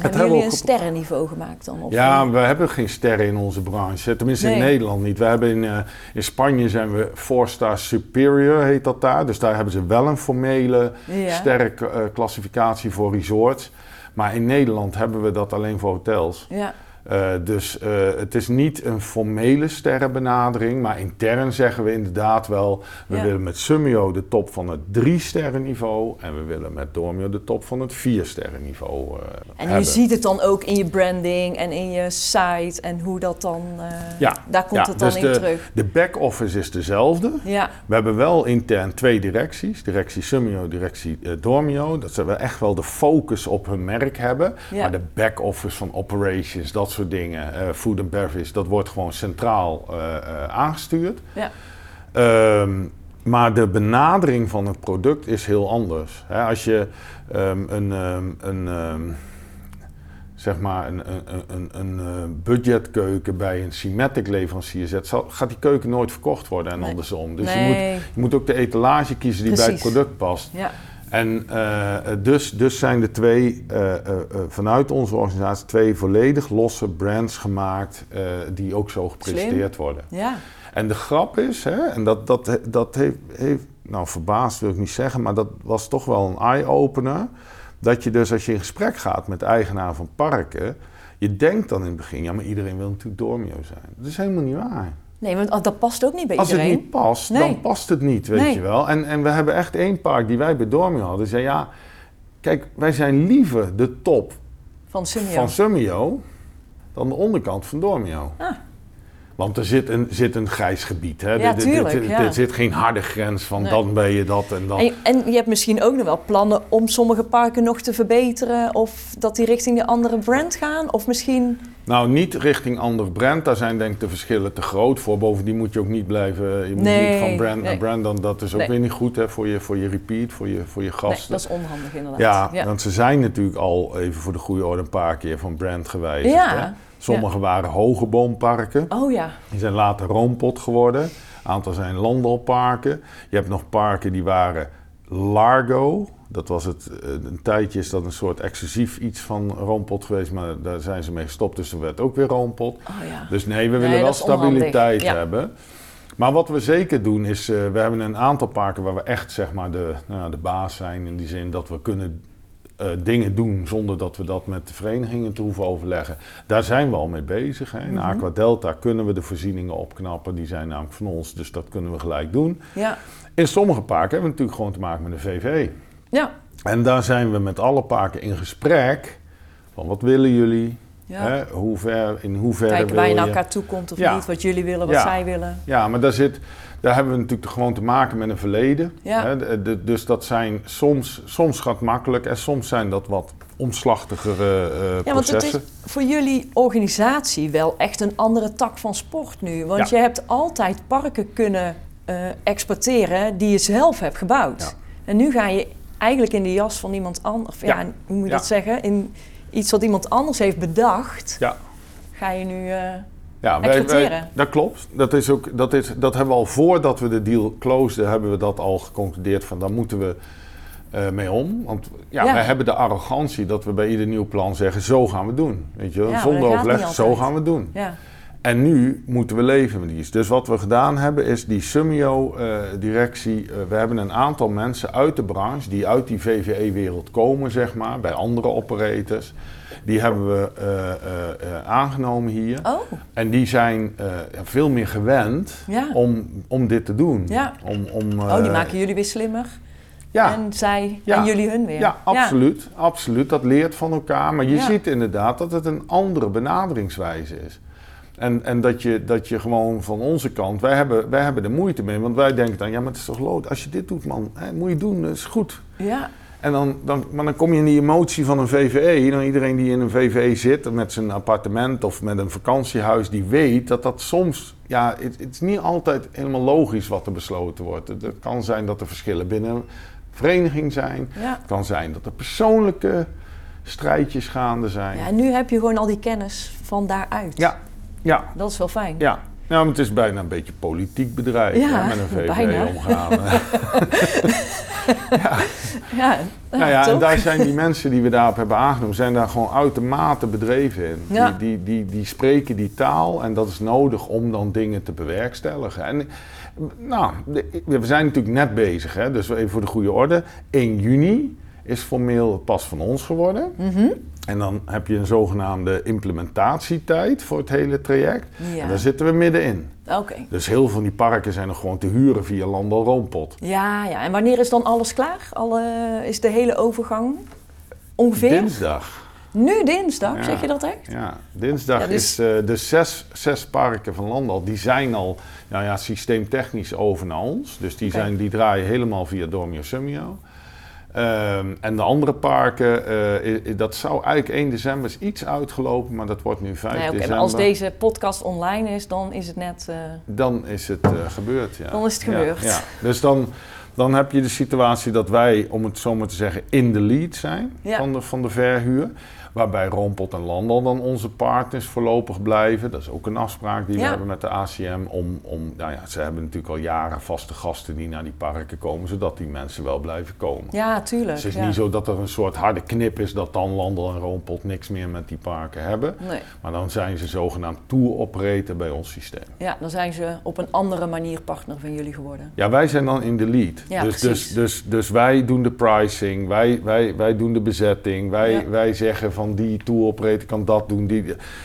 Hebben jullie een ook sterrenniveau gemaakt dan? Of Ja, we hebben geen sterren in onze branche. Tenminste in. Nederland niet. We hebben in, eh, in Spanje zijn we 4-star superior, heet dat daar. Dus daar hebben ze wel een formele Ja. sterrenclassificatie voor resorts. Maar in Nederland hebben we dat alleen voor hotels. Ja. Uh, dus uh, het is niet een formele sterrenbenadering, maar intern zeggen we inderdaad wel: we Ja. willen met Summio de top van het drie sterrenniveau en we willen met Dormio de top van het vier sterrenniveau uh, En hebben. je ziet het dan ook in je branding en in je site en hoe dat dan... eh, Ja, daar komt ja, het dan dus in de, terug. De back-office is dezelfde. Ja, We hebben wel intern twee directies. Directie Summio, directie eh, Dormio. Dat ze wel echt wel de focus op hun merk hebben. Maar de back-office van operations, dat soort dingen, eh, food and beverage, dat wordt gewoon centraal eh, eh, aangestuurd. ja. Ehm, maar de benadering van het product is heel anders. Als je ehm, een, ehm, een, zeg maar een, een, een, een budgetkeuken bij een Symmetric leverancier zet, zal, gaat die keuken nooit verkocht worden en Nee. andersom. Dus je, moet, je moet ook de etalage kiezen die bij het product past. ja. En eh, dus, dus zijn er twee, eh, eh, vanuit onze organisatie, twee volledig losse brands gemaakt die ook zo gepresenteerd worden. ja. En de grap is, hè, en dat, dat, dat heeft, heeft, nou verbaasd wil ik niet zeggen, maar dat was toch wel een eye-opener. Dat je dus als je in gesprek gaat met eigenaar van parken, je denkt dan in het begin, ja maar iedereen wil natuurlijk Dormio zijn. Dat is helemaal niet waar. Nee, want dat past ook niet bij Als het iedereen. niet past, Nee. dan past het niet, weet Nee. je wel. En, en we hebben echt één park die wij bij Dormio hadden. Zei, ja, kijk, wij zijn liever de top Van Summio. van Summio dan de onderkant van Dormio. Ah. Want er zit een, zit een grijs gebied. Hè? Ja, Er- er- er- ja. Er zit geen harde grens van Nee. dan ben je dat en dat. En, en je hebt misschien ook nog wel plannen om sommige parken nog te verbeteren. Of dat die richting de andere brand gaan. Of misschien... Nou, niet richting ander brand. Daar zijn denk ik de verschillen te groot voor. Bovendien moet je ook niet blijven... Je moet Nee, niet van brand naar brand. Dan, dat is ook Nee. weer niet goed hè, voor, je, voor je repeat, voor je, voor je Nee, gasten. dat is onhandig inderdaad. Ja, ja. want ze zijn natuurlijk al even voor de goede orde een paar keer van brand gewijzigd. Ja, Hè? Sommige waren hogeboomparken. Oh ja. Die zijn later roompot geworden. Een aantal zijn landelparken. Je hebt nog parken die waren Largo. Dat was het, eh, een tijdje is dat een soort exclusief iets van roompot geweest, maar daar zijn ze mee gestopt, dus er werd ook weer roompot. Oh ja. Dus nee, we Nee, willen wel stabiliteit Ja. hebben. Maar wat we zeker doen is, eh, we hebben een aantal parken waar we echt zeg maar de, nou, de baas zijn. In die zin dat we kunnen eh, dingen doen zonder dat we dat met de verenigingen te hoeven overleggen. Daar zijn we al mee bezig. Hè. In Mhm. Aqua Delta kunnen we de voorzieningen opknappen. Die zijn namelijk van ons, dus dat kunnen we gelijk doen. Ja. In sommige parken hebben we natuurlijk gewoon te maken met een VVE. Ja. En daar zijn we met alle parken in gesprek. Van wat willen jullie? ja. Hè? Hoe ver, in hoeverre Kijken waar je naar elkaar toe komt of Ja. niet. Wat jullie willen, wat Ja. zij willen. Ja, maar daar, zit, daar hebben we natuurlijk gewoon te maken met een verleden. Ja. Hè? De- de- dus dat zijn soms, soms gaat makkelijk en soms zijn dat wat omslachtigere eh, Ja, want het processen. is voor jullie organisatie wel echt een andere tak van sport nu. Want je hebt altijd parken kunnen eh, exporteren die je zelf hebt gebouwd. En nu ga je eigenlijk in de jas van iemand anders, ja. Ja. hoe moet je Ja. dat zeggen? In iets wat iemand anders heeft bedacht, Ja. ga je nu... eh, Ja, wij, exporteren. wij- dat klopt. Dat, is ook, dat, is, dat hebben we al voordat we de deal closeden, hebben we dat al geconcludeerd van daar moeten we eh, mee om. Want ja, Ja. wij hebben de arrogantie dat we bij ieder nieuw plan zeggen, zo gaan we doen. Weet je, zonder overleg, zo gaan we doen. ja. En nu moeten we leven met die. Dus wat we gedaan hebben is die Summio-directie. we hebben een aantal mensen uit de branche die uit die VVE-wereld komen, zeg maar, bij andere operators. Die hebben we eh, eh, eh, aangenomen hier. Oh, En die zijn eh, veel meer gewend ja. om, om dit te doen. Ja. Om, om, oh, die eh, maken jullie weer slimmer. ja, En zij Ja. en jullie hun weer. ja, absoluut, absoluut. Dat leert van elkaar. Maar je ziet inderdaad dat het een andere benaderingswijze is. En, en dat, je, dat je gewoon van onze kant, wij hebben, wij hebben er moeite mee. Want wij denken dan, ja, maar het is toch lood. Als je dit doet, man, hè, moet je doen, dat is goed. Ja. En dan, dan, maar dan kom je in die emotie van een VVE. Dan iedereen die in een VVE zit, met zijn appartement of met een vakantiehuis, die weet dat dat soms, ja, het, het is niet altijd helemaal logisch wat er besloten wordt. Het, het kan zijn dat er verschillen binnen een vereniging zijn. Ja. Het kan zijn dat er persoonlijke strijdjes gaande zijn. ja, en nu heb je gewoon al die kennis van daaruit. Ja, ja, Dat is wel fijn. ja. Nou, maar het is bijna een beetje politiek bedrijf Ja, hè, met een VVE bijna. omgaan. <laughs> <laughs> Ja, Nou ja, en daar zijn die mensen die we daarop hebben aangenomen, zijn daar gewoon uitermate bedreven in. Ja. Die, die, die, die spreken die taal en dat is nodig om dan dingen te bewerkstelligen. En nou, we zijn natuurlijk net bezig, hè? dus even voor de goede orde. 1 juni is formeel het pas van ons geworden. Mhm. En dan heb je een zogenaamde implementatietijd voor het hele traject. Ja. En daar zitten we middenin. Oké. Dus heel veel van die parken zijn nog gewoon te huren via Landal Roompot. Ja, ja. En wanneer is dan alles klaar? Alle, is de hele overgang ongeveer? Dinsdag. Nu dinsdag, Ja. zeg je dat echt? Ja, dinsdag Ja, dus- is eh, de zes, zes parken van Landal, die zijn al nou ja, systeemtechnisch over naar ons. Dus die, zijn, die draaien helemaal via Dormio Summio. Ehm, en de andere parken, eh, dat zou eigenlijk 1 december is iets uitgelopen, maar dat wordt nu 5 Nee, december. als deze podcast online is, dan is het net... eh, Dan is het eh, gebeurd, ja. Dan is het Ja, gebeurd. Ja, Dus dan, dan heb je de situatie dat wij, om het zo maar te zeggen, in de lead zijn Ja. van, de, van de verhuur. Waarbij Rompot en Landal dan onze partners voorlopig blijven. Dat is ook een afspraak die we hebben met de ACM. Om, om, nou ja, ze hebben natuurlijk al jaren vaste gasten die naar die parken komen, zodat die mensen wel blijven komen. ja, tuurlijk. Dus het is ja. niet zo dat er een soort harde knip is dat dan Landal en Roompot niks meer met die parken hebben. Nee. Maar dan zijn ze zogenaamd tour operator bij ons systeem. Ja, dan zijn ze op een andere manier partner van jullie geworden. Ja, wij zijn dan in de lead. Ja, dus, precies. dus, dus, dus wij doen de pricing, wij, wij, wij doen de bezetting, wij, wij zeggen van die tour operator kan dat doen. Die,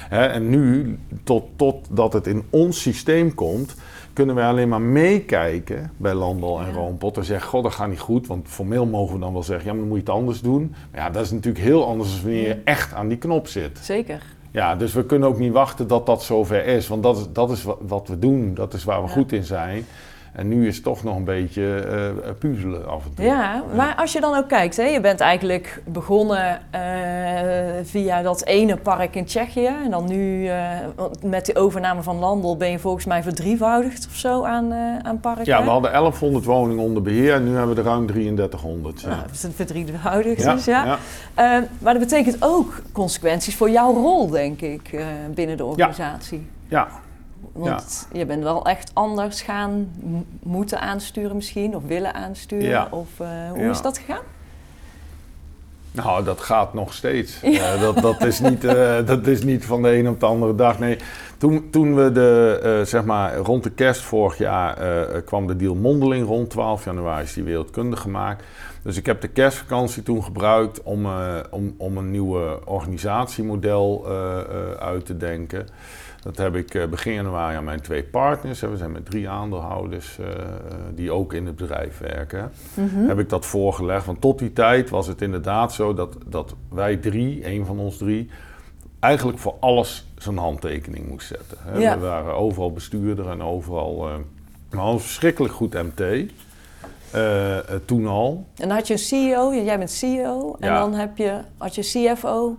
hè, en nu, tot, totdat het in ons systeem komt, kunnen wij alleen maar meekijken bij Landal en Ja. Roompot en zeggen, god dat gaat niet goed. Want formeel mogen we dan wel zeggen, ja maar dan moet je het anders doen. Maar ja, dat is natuurlijk heel anders dan wanneer je echt aan die knop zit. Zeker. Ja, dus we kunnen ook niet wachten dat dat zover is. Want dat is, dat is wa- wat we doen. Dat is waar we Ja. goed in zijn. En nu is het toch nog een beetje eh, puzzelen af en toe. Ja, maar als je dan ook kijkt, hè, je bent eigenlijk begonnen eh, via dat ene park in Tsjechië. En dan nu met de overname van Landel ben je volgens mij verdrievoudigd of zo aan, aan parken. Ja, we hadden 1100 woningen onder beheer en nu hebben we er ruim 3300. Ja. Nou, dat is een verdrievoudigd Ja, dus, ja. ja. Eh, maar dat betekent ook consequenties voor jouw rol, denk ik, binnen de organisatie. ja. Want je bent wel echt anders gaan moeten aansturen misschien, of willen aansturen. Ja. Of eh, hoe Ja. is dat gegaan? Nou, dat gaat nog steeds. Eh, dat, dat, is niet, eh, <laughs> dat is niet van de een op de andere dag. Nee, toen, toen we de, zeg maar, rond de kerst vorig jaar kwam de deal Mondeling rond. 12 januari is die wereldkundig gemaakt. Dus ik heb de kerstvakantie toen gebruikt om, om, om een nieuwe organisatiemodel uit te denken. Dat heb ik eh, begin januari aan mijn twee partners. We zijn met drie aandeelhouders eh, eh, die ook in het bedrijf werken Mhm. heb ik dat voorgelegd. Want tot die tijd was het inderdaad zo dat, dat wij drie, een van ons drie, eigenlijk voor alles zijn handtekening moest zetten. Hè. Ja. We waren overal bestuurder en overal. hadden een verschrikkelijk goed MT. toen al. En dan had je een CEO, jij bent CEO. En Ja. dan heb je, had je CFO.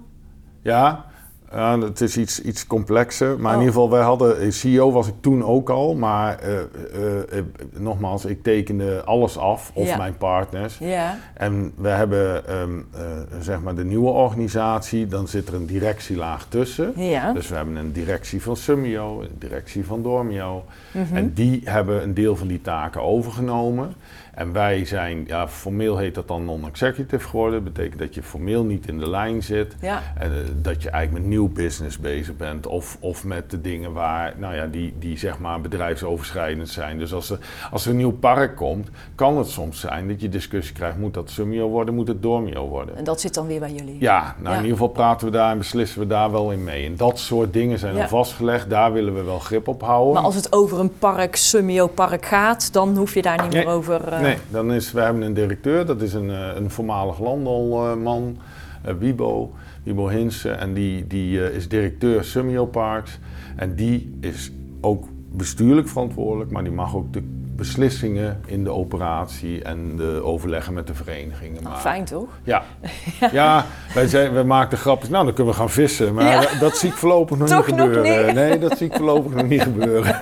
Ja, ja, het is iets, iets complexer. Maar in Oh. ieder geval, wij hadden, eh, CEO was ik toen ook al. Maar eh, eh, nogmaals, ik tekende alles af, of Ja. mijn partners. Ja, En we hebben ehm, eh, zeg maar de nieuwe organisatie, dan zit er een directielaag tussen. ja. Dus we hebben een directie van Summio, een directie van Dormio. Mhm. En die hebben een deel van die taken overgenomen. En wij zijn, ja, formeel heet dat dan non-executive geworden. Dat betekent dat je formeel niet in de lijn zit. ja. En eh, dat je eigenlijk met nieuw business bezig bent. Of, of met de dingen waar, nou ja, die, die zeg maar bedrijfsoverschrijdend zijn. Dus als er, als er een nieuw park komt, kan het soms zijn dat je discussie krijgt. Moet dat Summio worden, moet het Dormio worden? En dat zit dan weer bij jullie. Ja, nou Ja. in ieder geval praten we daar en beslissen we daar wel in mee. En dat soort dingen zijn Ja. al vastgelegd. Daar willen we wel grip op houden. Maar als het over een park, Summio Park gaat, dan hoef je daar niet Nee. meer over... eh, Nee, dan is, we hebben een directeur, dat is een, eh, een voormalig landelman, eh, Wibo, Wibo Hinsen. En die, die eh, is directeur Summio Parks. En die is ook bestuurlijk verantwoordelijk, maar die mag ook de beslissingen in de operatie en de overleggen met de verenigingen maken. fijn toch? <laughs> Ja, ja wij, zijn, wij maakten grapjes, nou dan kunnen we gaan vissen. Maar Ja. dat zie ik voorlopig nog Toch niet nog gebeuren. niet? Nee, dat zie ik voorlopig nog niet gebeuren. <laughs>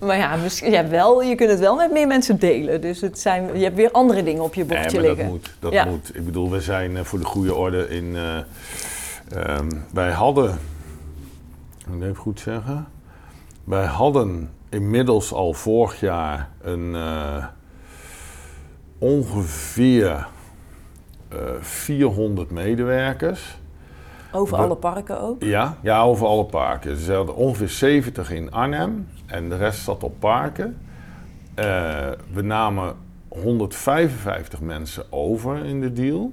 Maar ja, misschien, ja wel, je kunt het wel met meer mensen delen. Dus het zijn, je hebt weer andere dingen op je Nee, bordje maar dat liggen. moet. Dat Ja. moet. Ik bedoel, we zijn eh, voor de goede orde in. eh, ehm, wij hadden. Ik moet even goed zeggen. Wij hadden inmiddels al vorig jaar een. eh, ongeveer. eh 400 medewerkers. Over alle parken ook. Ja, ja, over alle parken. Ze hadden ongeveer 70 in Arnhem en de rest zat op parken. Eh, we namen 155 mensen over in de deal.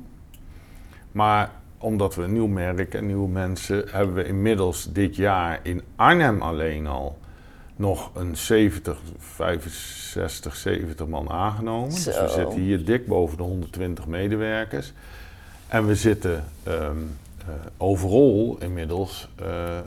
Maar omdat we een nieuw merk en nieuwe mensen... hebben we inmiddels dit jaar in Arnhem alleen al... nog een 70, 65, 70 man aangenomen. Dus we zitten hier dik boven de 120 medewerkers. En we zitten ehm eh, overal inmiddels eh, eh,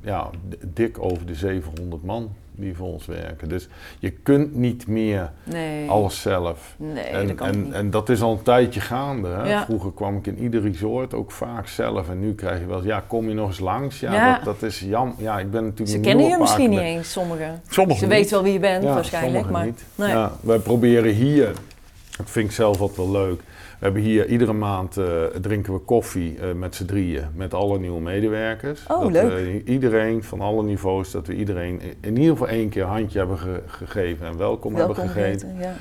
ja, dik over de 700 man die voor ons werken. Dus je kunt niet meer Nee. alles zelf. Nee, en, dat kan en, niet. en dat is al een tijdje gaande. Hè? Ja. Vroeger kwam ik in ieder resort ook vaak zelf. En nu krijg je wel eens, ja, kom je nog eens langs? Ja, Ja. Dat, dat is jammer. Ja, ik ben natuurlijk Ze kennen je misschien niet eens, sommigen. Sommigen Ze niet. weten wel wie je bent, Ja, waarschijnlijk. Maar niet. nee. Ja, wij proberen hier, dat vind ik zelf wat wel leuk. We hebben hier iedere maand eh, drinken we koffie eh, met z'n drieën, met alle nieuwe medewerkers. Oh, dat leuk. we iedereen van alle niveaus, dat we iedereen in ieder geval één keer een handje hebben ge- gegeven en welkom, welkom hebben gegeten. weten, ja.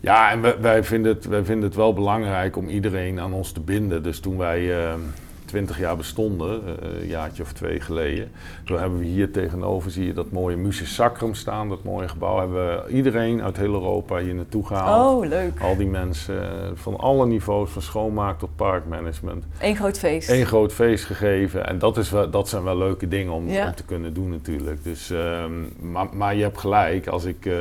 Ja, en wij, wij, vinden het, wij vinden het wel belangrijk om iedereen aan ons te binden. Dus toen wij twintig jaar bestonden, eh, een jaartje of twee geleden, toen hebben we hier tegenover, zie je dat mooie Muses Sacrum staan, dat mooie gebouw, hebben we iedereen uit heel Europa hier naartoe gehaald. Oh, leuk. Al die mensen eh, van alle niveaus, van schoonmaak tot parkmanagement. Eén groot feest. Eén groot feest gegeven. En dat, is wel, dat zijn wel leuke dingen om, Ja. om te kunnen doen natuurlijk. Dus, ehm, maar, maar je hebt gelijk, als ik eh,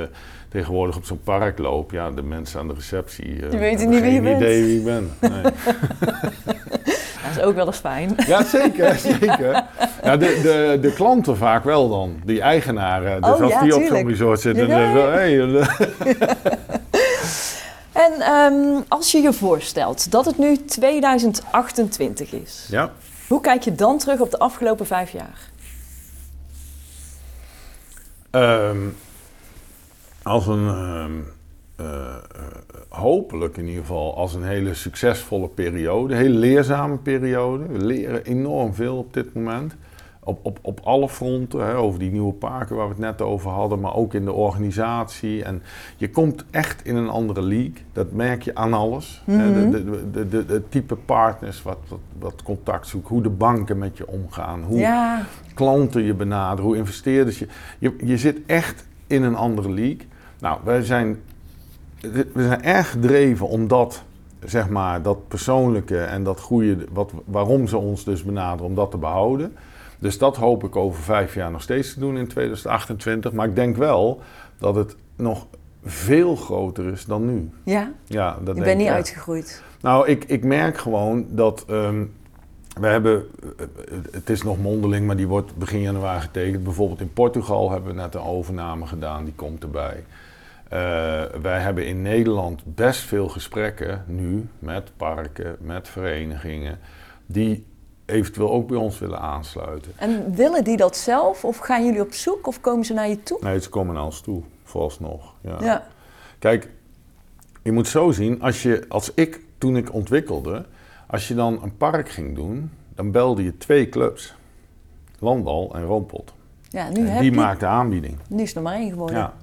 tegenwoordig op zo'n park loop, ja, de mensen aan de receptie Die weten hebben niet wie je geen bent. idee wie ik ben. Nee. <laughs> Dat is ook wel eens fijn. ja, zeker, <laughs> zeker. Ja, de, de, de klanten vaak wel dan, die eigenaren. Dus Oh, als ja, die op zo'n resort zitten, dan zeggen hey, eh, <laughs> En ehm, als je je voorstelt dat het nu 2028 is, ja. hoe kijk je dan terug op de afgelopen vijf jaar? Ehm, als een, ehm, eh, eh, hopelijk in ieder geval, als een hele succesvolle periode, een hele leerzame periode. We leren enorm veel op dit moment. Op, op, op alle fronten, hè, over die nieuwe parken waar we het net over hadden, maar ook in de organisatie. En je komt echt in een andere league, dat merk je aan alles. Hè, Mhm. de, de, de, de, de type partners wat, wat, wat contact zoeken, hoe de banken met je omgaan, hoe, Ja, klanten je benaderen, hoe investeerders je... Je, je zit echt in een andere league. Nou, wij zijn, we zijn erg gedreven om dat, zeg maar, dat persoonlijke en dat goede, wat, waarom ze ons dus benaderen, om dat te behouden. Dus dat hoop ik over vijf jaar nog steeds te doen in 2028. Maar ik denk wel dat het nog veel groter is dan nu. ja. Ja, dat je bent niet echt. uitgegroeid. Nou, ik, ik merk gewoon dat ehm, we hebben, eh, het is nog mondeling, maar die wordt begin januari getekend. Bijvoorbeeld in Portugal hebben we net een overname gedaan, die komt erbij. Eh, wij hebben in Nederland best veel gesprekken nu met parken, met verenigingen, die eventueel ook bij ons willen aansluiten. En willen die dat zelf of gaan jullie op zoek of komen ze naar je toe? Nee, ze komen naar ons toe, vooralsnog. Ja. Ja. Kijk, je moet zo zien, als, je, als ik toen ik ontwikkelde, als je dan een park ging doen, dan belde je twee clubs. Landal en Roompot. Ja, nu En die je... maakten aanbieding. Nu is het er maar één geworden. Ja.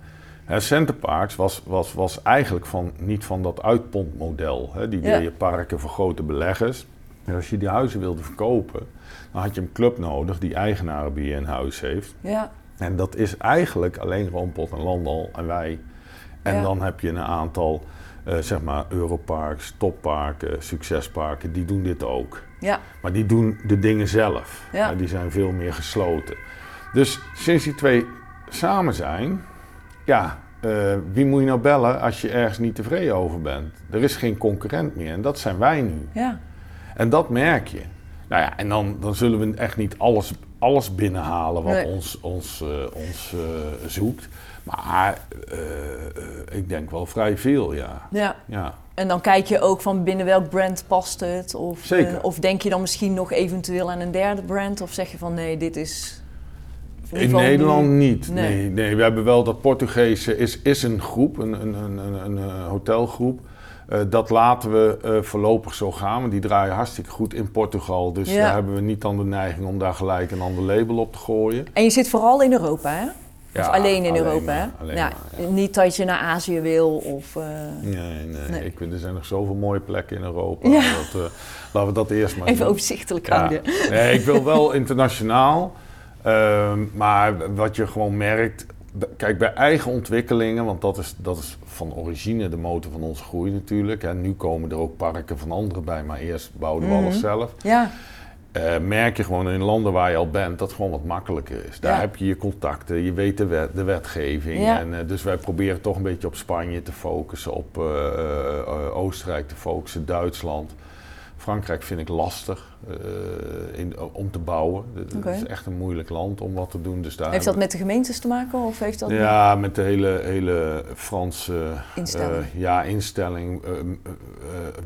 Hè, Centerparks was, was, was eigenlijk van, niet van dat uitpontmodel. Hè. Die Ja. deden parken voor grote beleggers. En als je die huizen wilde verkopen, dan had je een club nodig die eigenaren bij je in huis heeft. Ja. En dat is eigenlijk alleen Roompot en Landal en wij. En Ja. dan heb je een aantal, eh, zeg maar, Europarks, topparken, succesparken, die doen dit ook. Ja. Maar die doen de dingen zelf. Ja. Eh, die zijn veel meer gesloten. Dus sinds die twee samen zijn, ja, eh, wie moet je nou bellen als je ergens niet tevreden over bent? Er is geen concurrent meer en dat zijn wij nu. Ja. En dat merk je. Nou ja, en dan, dan zullen we echt niet alles, alles binnenhalen wat Nee. ons, ons, eh, ons eh, zoekt. Maar ik denk wel vrij veel, ja. ja. ja. En dan kijk je ook van binnen welk brand past het? Of, Zeker. of denk je dan misschien nog eventueel aan een derde brand? Of zeg je van nee, dit is... In Nederland nu- niet. Nee. Nee. Nee, we hebben wel dat Portugese is, is een groep, een, een, een, een, een eh, hotelgroep. Eh, dat laten we eh, voorlopig zo gaan, want die draaien hartstikke goed in Portugal. Dus Ja. daar hebben we niet dan de neiging om daar gelijk een ander label op te gooien. En je zit vooral in Europa, hè? Ja, of alleen in alleen Europa, maar, hè? alleen ja, maar. Niet dat je naar Azië wil of... eh, Nee, nee. Nee. Ik vind, er zijn nog zoveel mooie plekken in Europa. Dat, laten we dat eerst maar even doen. overzichtelijk houden. Nee, ik wil wel internationaal. Ehm, maar wat je gewoon merkt, kijk, bij eigen ontwikkelingen, want dat is, dat is van origine de motor van onze groei natuurlijk. En nu komen er ook parken van anderen bij, maar eerst bouwden we Mhm. alles zelf. Ja, Eh, merk je gewoon in landen waar je al bent dat het gewoon wat makkelijker is. Daar Ja. heb je je contacten, je weet de, wet, de wetgeving. Ja. En, eh, dus wij proberen toch een beetje op Spanje te focussen, op eh, Oostenrijk te focussen, Duitsland. Frankrijk vind ik lastig eh, in, om te bouwen. Het is echt een moeilijk land om wat te doen. Dus daar heeft dat met de gemeentes te maken of heeft dat ja, met de hele, hele Franse Instelling. eh, ja, instelling, eh, eh, eh,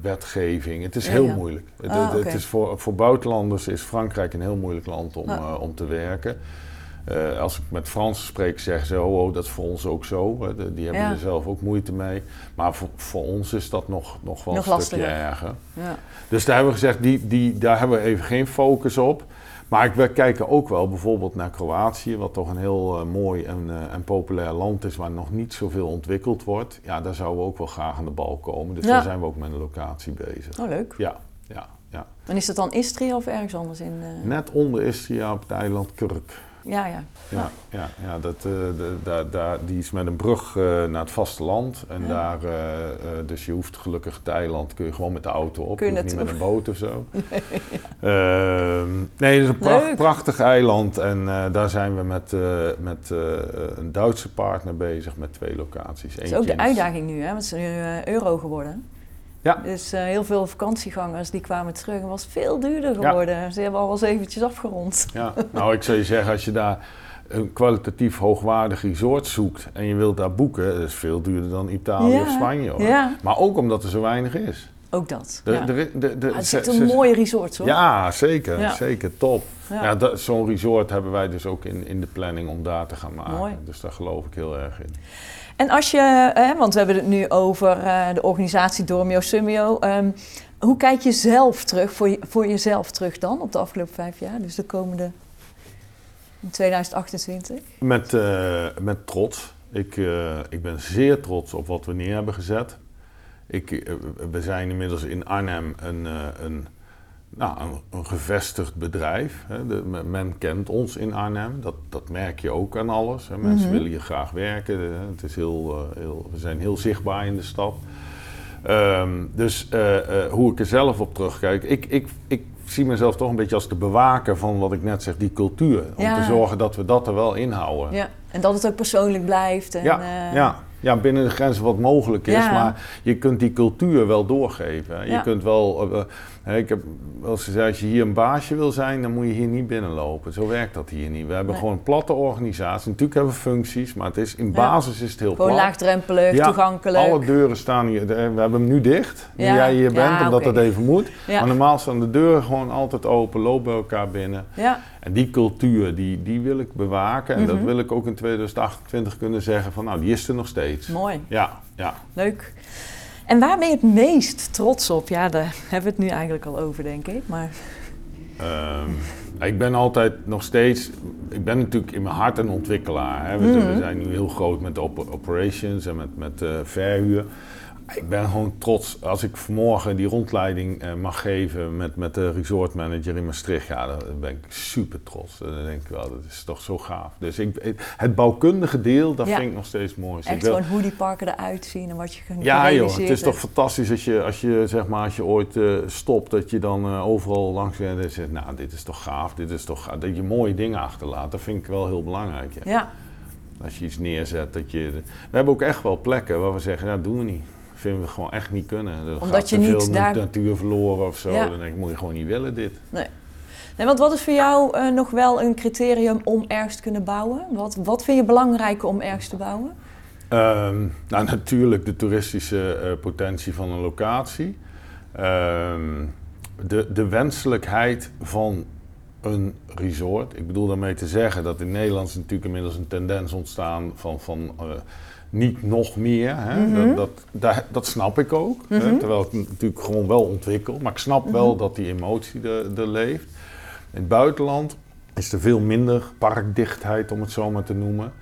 wetgeving. Het is Ja, heel ja. moeilijk. Het, Ah, het- oké. het is voor, voor buitenlanders is Frankrijk een heel moeilijk land om, Ah. eh, om te werken. Eh, als ik met Fransen spreek, zeggen ze: oh, oh, dat is voor ons ook zo. Hè. De- die hebben Ja. er zelf ook moeite mee. Maar voor, voor ons is dat nog, nog wel Nog een stukje erger. Ja. Dus daar hebben we gezegd, die, die, daar hebben we even geen focus op. Maar ik- we kijken ook wel bijvoorbeeld naar Kroatië, wat toch een heel eh, mooi en, eh, en populair land is, waar nog niet zoveel ontwikkeld wordt. Ja, daar zouden we ook wel graag aan de bal komen. Dus Ja. daar zijn we ook met een locatie bezig. Oh, leuk. Ja, ja, ja. En is dat dan Istria of ergens anders in? Net onder Istria op het eiland Kurk. Ja, ja. Ja, ja, ja dat, eh, de- daar- daar- die is met een brug eh, naar het vasteland. En Ja. daar, eh, dus je hoeft gelukkig het eiland, kun je gewoon met de auto op. Kun je je hoeft niet met een boot of zo. <laughs> Ehm, nee, het is een pracht- prachtig eiland. En daar zijn we met, met een Duitse partner bezig met twee locaties. Dat is ook de in- uitdaging nu, hè? Want het is nu euro geworden. Ja. Dus eh, heel veel vakantiegangers die kwamen terug en was veel duurder geworden. Ze hebben al eens eventjes afgerond. Ja, nou ik zou je zeggen, als je daar een kwalitatief hoogwaardig resort zoekt en je wilt daar boeken, dat is veel duurder dan Italië Ja, of Spanje hoor. Maar ook omdat er zo weinig is. ook dat. De, ja. de, de, de, Ah, het is een mooie resort, hoor. Ja, zeker. Ja. Zeker, top. Ja. Zo'n resort hebben wij dus ook in, in de planning om daar te gaan maken. Mooi. Dus daar geloof ik heel erg in. En als je, hè, want we hebben het nu over eh, de organisatie Dormio Sumio. Ehm, hoe kijk je zelf terug, voor, voor jezelf terug dan, op de afgelopen vijf jaar? Dus de komende, in 2028? Met, eh, met trots. Ik, eh, ik ben zeer trots op wat we neer hebben gezet. Ik, we zijn inmiddels in Arnhem een, een, nou, een, een gevestigd bedrijf. Hè. De, men- kent ons in Arnhem. Dat, dat merk je ook aan alles. Hè. Mensen Mhm. willen hier graag werken. Het is heel, eh, heel, we zijn heel zichtbaar in de stad. Ehm, dus eh, eh, hoe ik er zelf op terugkijk. Ik, ik, ik zie mezelf toch een beetje als de bewaker van wat ik net zeg, die cultuur. Om Ja. te zorgen dat we dat er wel inhouden. Ja. En dat het ook persoonlijk blijft. En, Ja, ja. ja, binnen de grenzen wat mogelijk is. Ja. Maar je kunt die cultuur wel doorgeven. Je kunt wel... ik heb wel eens gezegd, als je hier een baasje wil zijn, dan moet je hier niet binnenlopen. Zo werkt dat hier niet. We hebben Nee. gewoon een platte organisatie. Natuurlijk hebben we functies, maar het is, in Ja. basis is het heel Gewoon plat. laagdrempelig, Ja, toegankelijk. Alle deuren staan hier. We hebben hem nu dicht, nu Ja. jij hier bent, omdat oké. dat even moet. Maar normaal staan de deuren gewoon altijd open, lopen bij elkaar binnen. Ja, En die cultuur, die, die wil ik bewaken. En dat Mhm. wil ik ook in 2028 kunnen zeggen van, nou, die is er nog steeds. mooi. Ja, ja. Leuk. En waar ben je het meest trots op? Ja, daar <laughs> hebben we het nu eigenlijk al over, denk ik. Maar Ehm, ik ben altijd nog steeds, ik ben natuurlijk in mijn hart een ontwikkelaar. Hè. We, we zijn nu heel groot met op- operations en met, met eh, verhuur. Ik ben gewoon trots als ik vanmorgen die rondleiding eh, mag geven met, met de resort manager in Maastricht. Ja, dan ben ik super trots. Dan denk ik wel, dat is toch zo gaaf. Dus ik, het bouwkundige deel, dat Ja. vind ik nog steeds mooi. Dus echt wil- gewoon hoe die parken eruit zien en wat je kunt Ja joh, het is toch fantastisch als je, als je, zeg maar, als je ooit eh, stopt, dat je dan eh, overal langs bent en zegt, nou dit is toch gaaf, dit is toch gaaf. Dat je mooie dingen achterlaat, dat vind ik wel heel belangrijk. Ja. Ja, Als je iets neerzet, dat je... We hebben ook echt wel plekken waar we zeggen, nou doen we niet. Vinden we gewoon echt niet kunnen. Er Omdat je niet veel daar- natuur verloren of zo. Ja. Dan denk ik, moet je gewoon niet willen dit. nee. nee. Want wat is voor jou eh, nog wel een criterium om ergens te kunnen bouwen? Wat, wat vind je belangrijk om ergens te bouwen? Ehm, nou, natuurlijk de toeristische eh, potentie van een locatie. Ehm, de, de wenselijkheid van een resort. Ik bedoel daarmee te zeggen dat in Nederland is natuurlijk inmiddels een tendens ontstaan van, van eh, niet nog meer. Hè? Mhm. dat, dat, dat snap ik ook. hè? Mhm. Terwijl ik het natuurlijk gewoon wel ontwikkel. Maar ik snap wel dat die emotie er, er leeft. In het buitenland is er veel minder parkdichtheid, om het zo maar te noemen.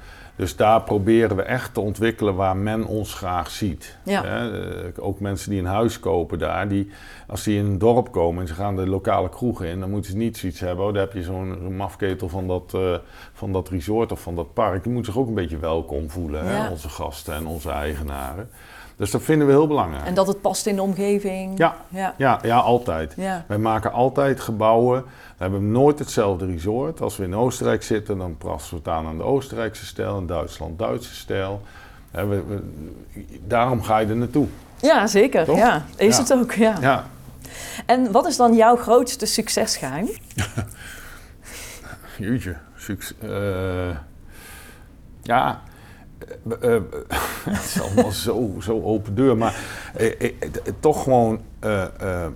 Dus daar proberen we echt te ontwikkelen waar men ons graag ziet. Ja. Hè, eh, ook mensen die een huis kopen daar, die, als die in een dorp komen en ze gaan de lokale kroegen in, dan moeten ze niet zoiets hebben. Oh, daar heb je zo'n mafketel van dat, eh, van dat resort of van dat park. Die moeten zich ook een beetje welkom voelen, hè, onze gasten en onze eigenaren. Dus dat vinden we heel belangrijk. En dat het past in de omgeving. Ja. Ja. Ja, ja, altijd. Ja. Wij maken altijd gebouwen. We hebben nooit hetzelfde resort. Als we in Oostenrijk zitten, dan passen we het aan aan de Oostenrijkse stijl. In Duitsland, Duitse stijl. We- we- daarom ga je er naartoe. Ja, zeker. Toch? Ja, is Ja. het ook. Ja. Ja, En wat is dan jouw grootste succesgeheim? <laughs> jeetje. Succes. eh, ja, eh, eh, <laughs> het is allemaal zo, zo open deur. Maar eh, eh, eh, toch gewoon, eh, eh, eh,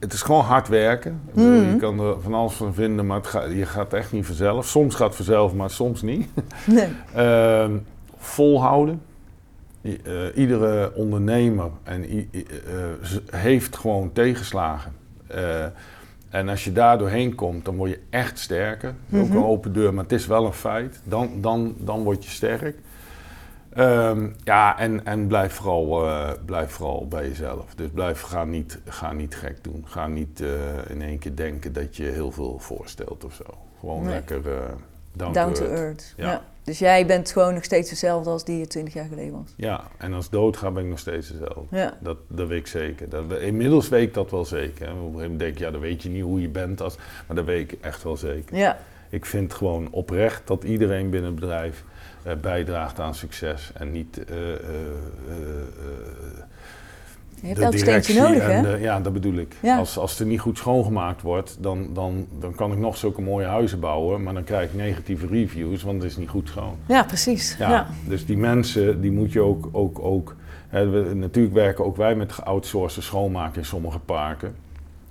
het is gewoon hard werken. Bedoel, Mhm. Je kan er van alles van vinden, maar het je gaat echt niet vanzelf. Soms gaat het vanzelf, maar soms niet. <laughs> Nee. Ehm, volhouden. Eh, iedere ondernemer en, eh, heeft gewoon tegenslagen. Eh, en als je daar doorheen komt, dan word je echt sterker. Ook Mhm. een open deur, maar het is wel een feit. Dan, dan, dan word je sterk. Ehm, ja, en, en blijf, vooral, eh, blijf vooral bij jezelf. Dus blijf, ga, niet, ga niet gek doen. Ga niet eh, in één keer denken dat je heel veel voorstelt of zo. Gewoon Nee. lekker eh, down, Down to earth. earth. Ja. Ja. Dus jij bent gewoon nog steeds dezelfde als die je 20 jaar geleden was. Ja, en als doodga ben ik nog steeds dezelfde. Ja. Dat, dat weet ik zeker. Dat, inmiddels weet ik dat wel zeker. Op een gegeven moment denk je, ja, dan weet je niet hoe je bent. Als, maar dat weet ik echt wel zeker. Ja. Ik vind gewoon oprecht dat iedereen binnen het bedrijf bijdraagt aan succes. En niet eh, eh, eh, eh, Je hebt elk steentje directie nodig, en hè? ja, dat bedoel ik. Ja. Als, als er niet goed schoongemaakt wordt, dan, dan, dan kan ik nog zulke mooie huizen bouwen. Maar dan krijg ik negatieve reviews, want het is niet goed schoon. Ja, precies. Ja, Ja. Dus die mensen, die moet je ook... ook, ook hè, we- natuurlijk werken ook wij met geoutsourced schoonmaken in sommige parken.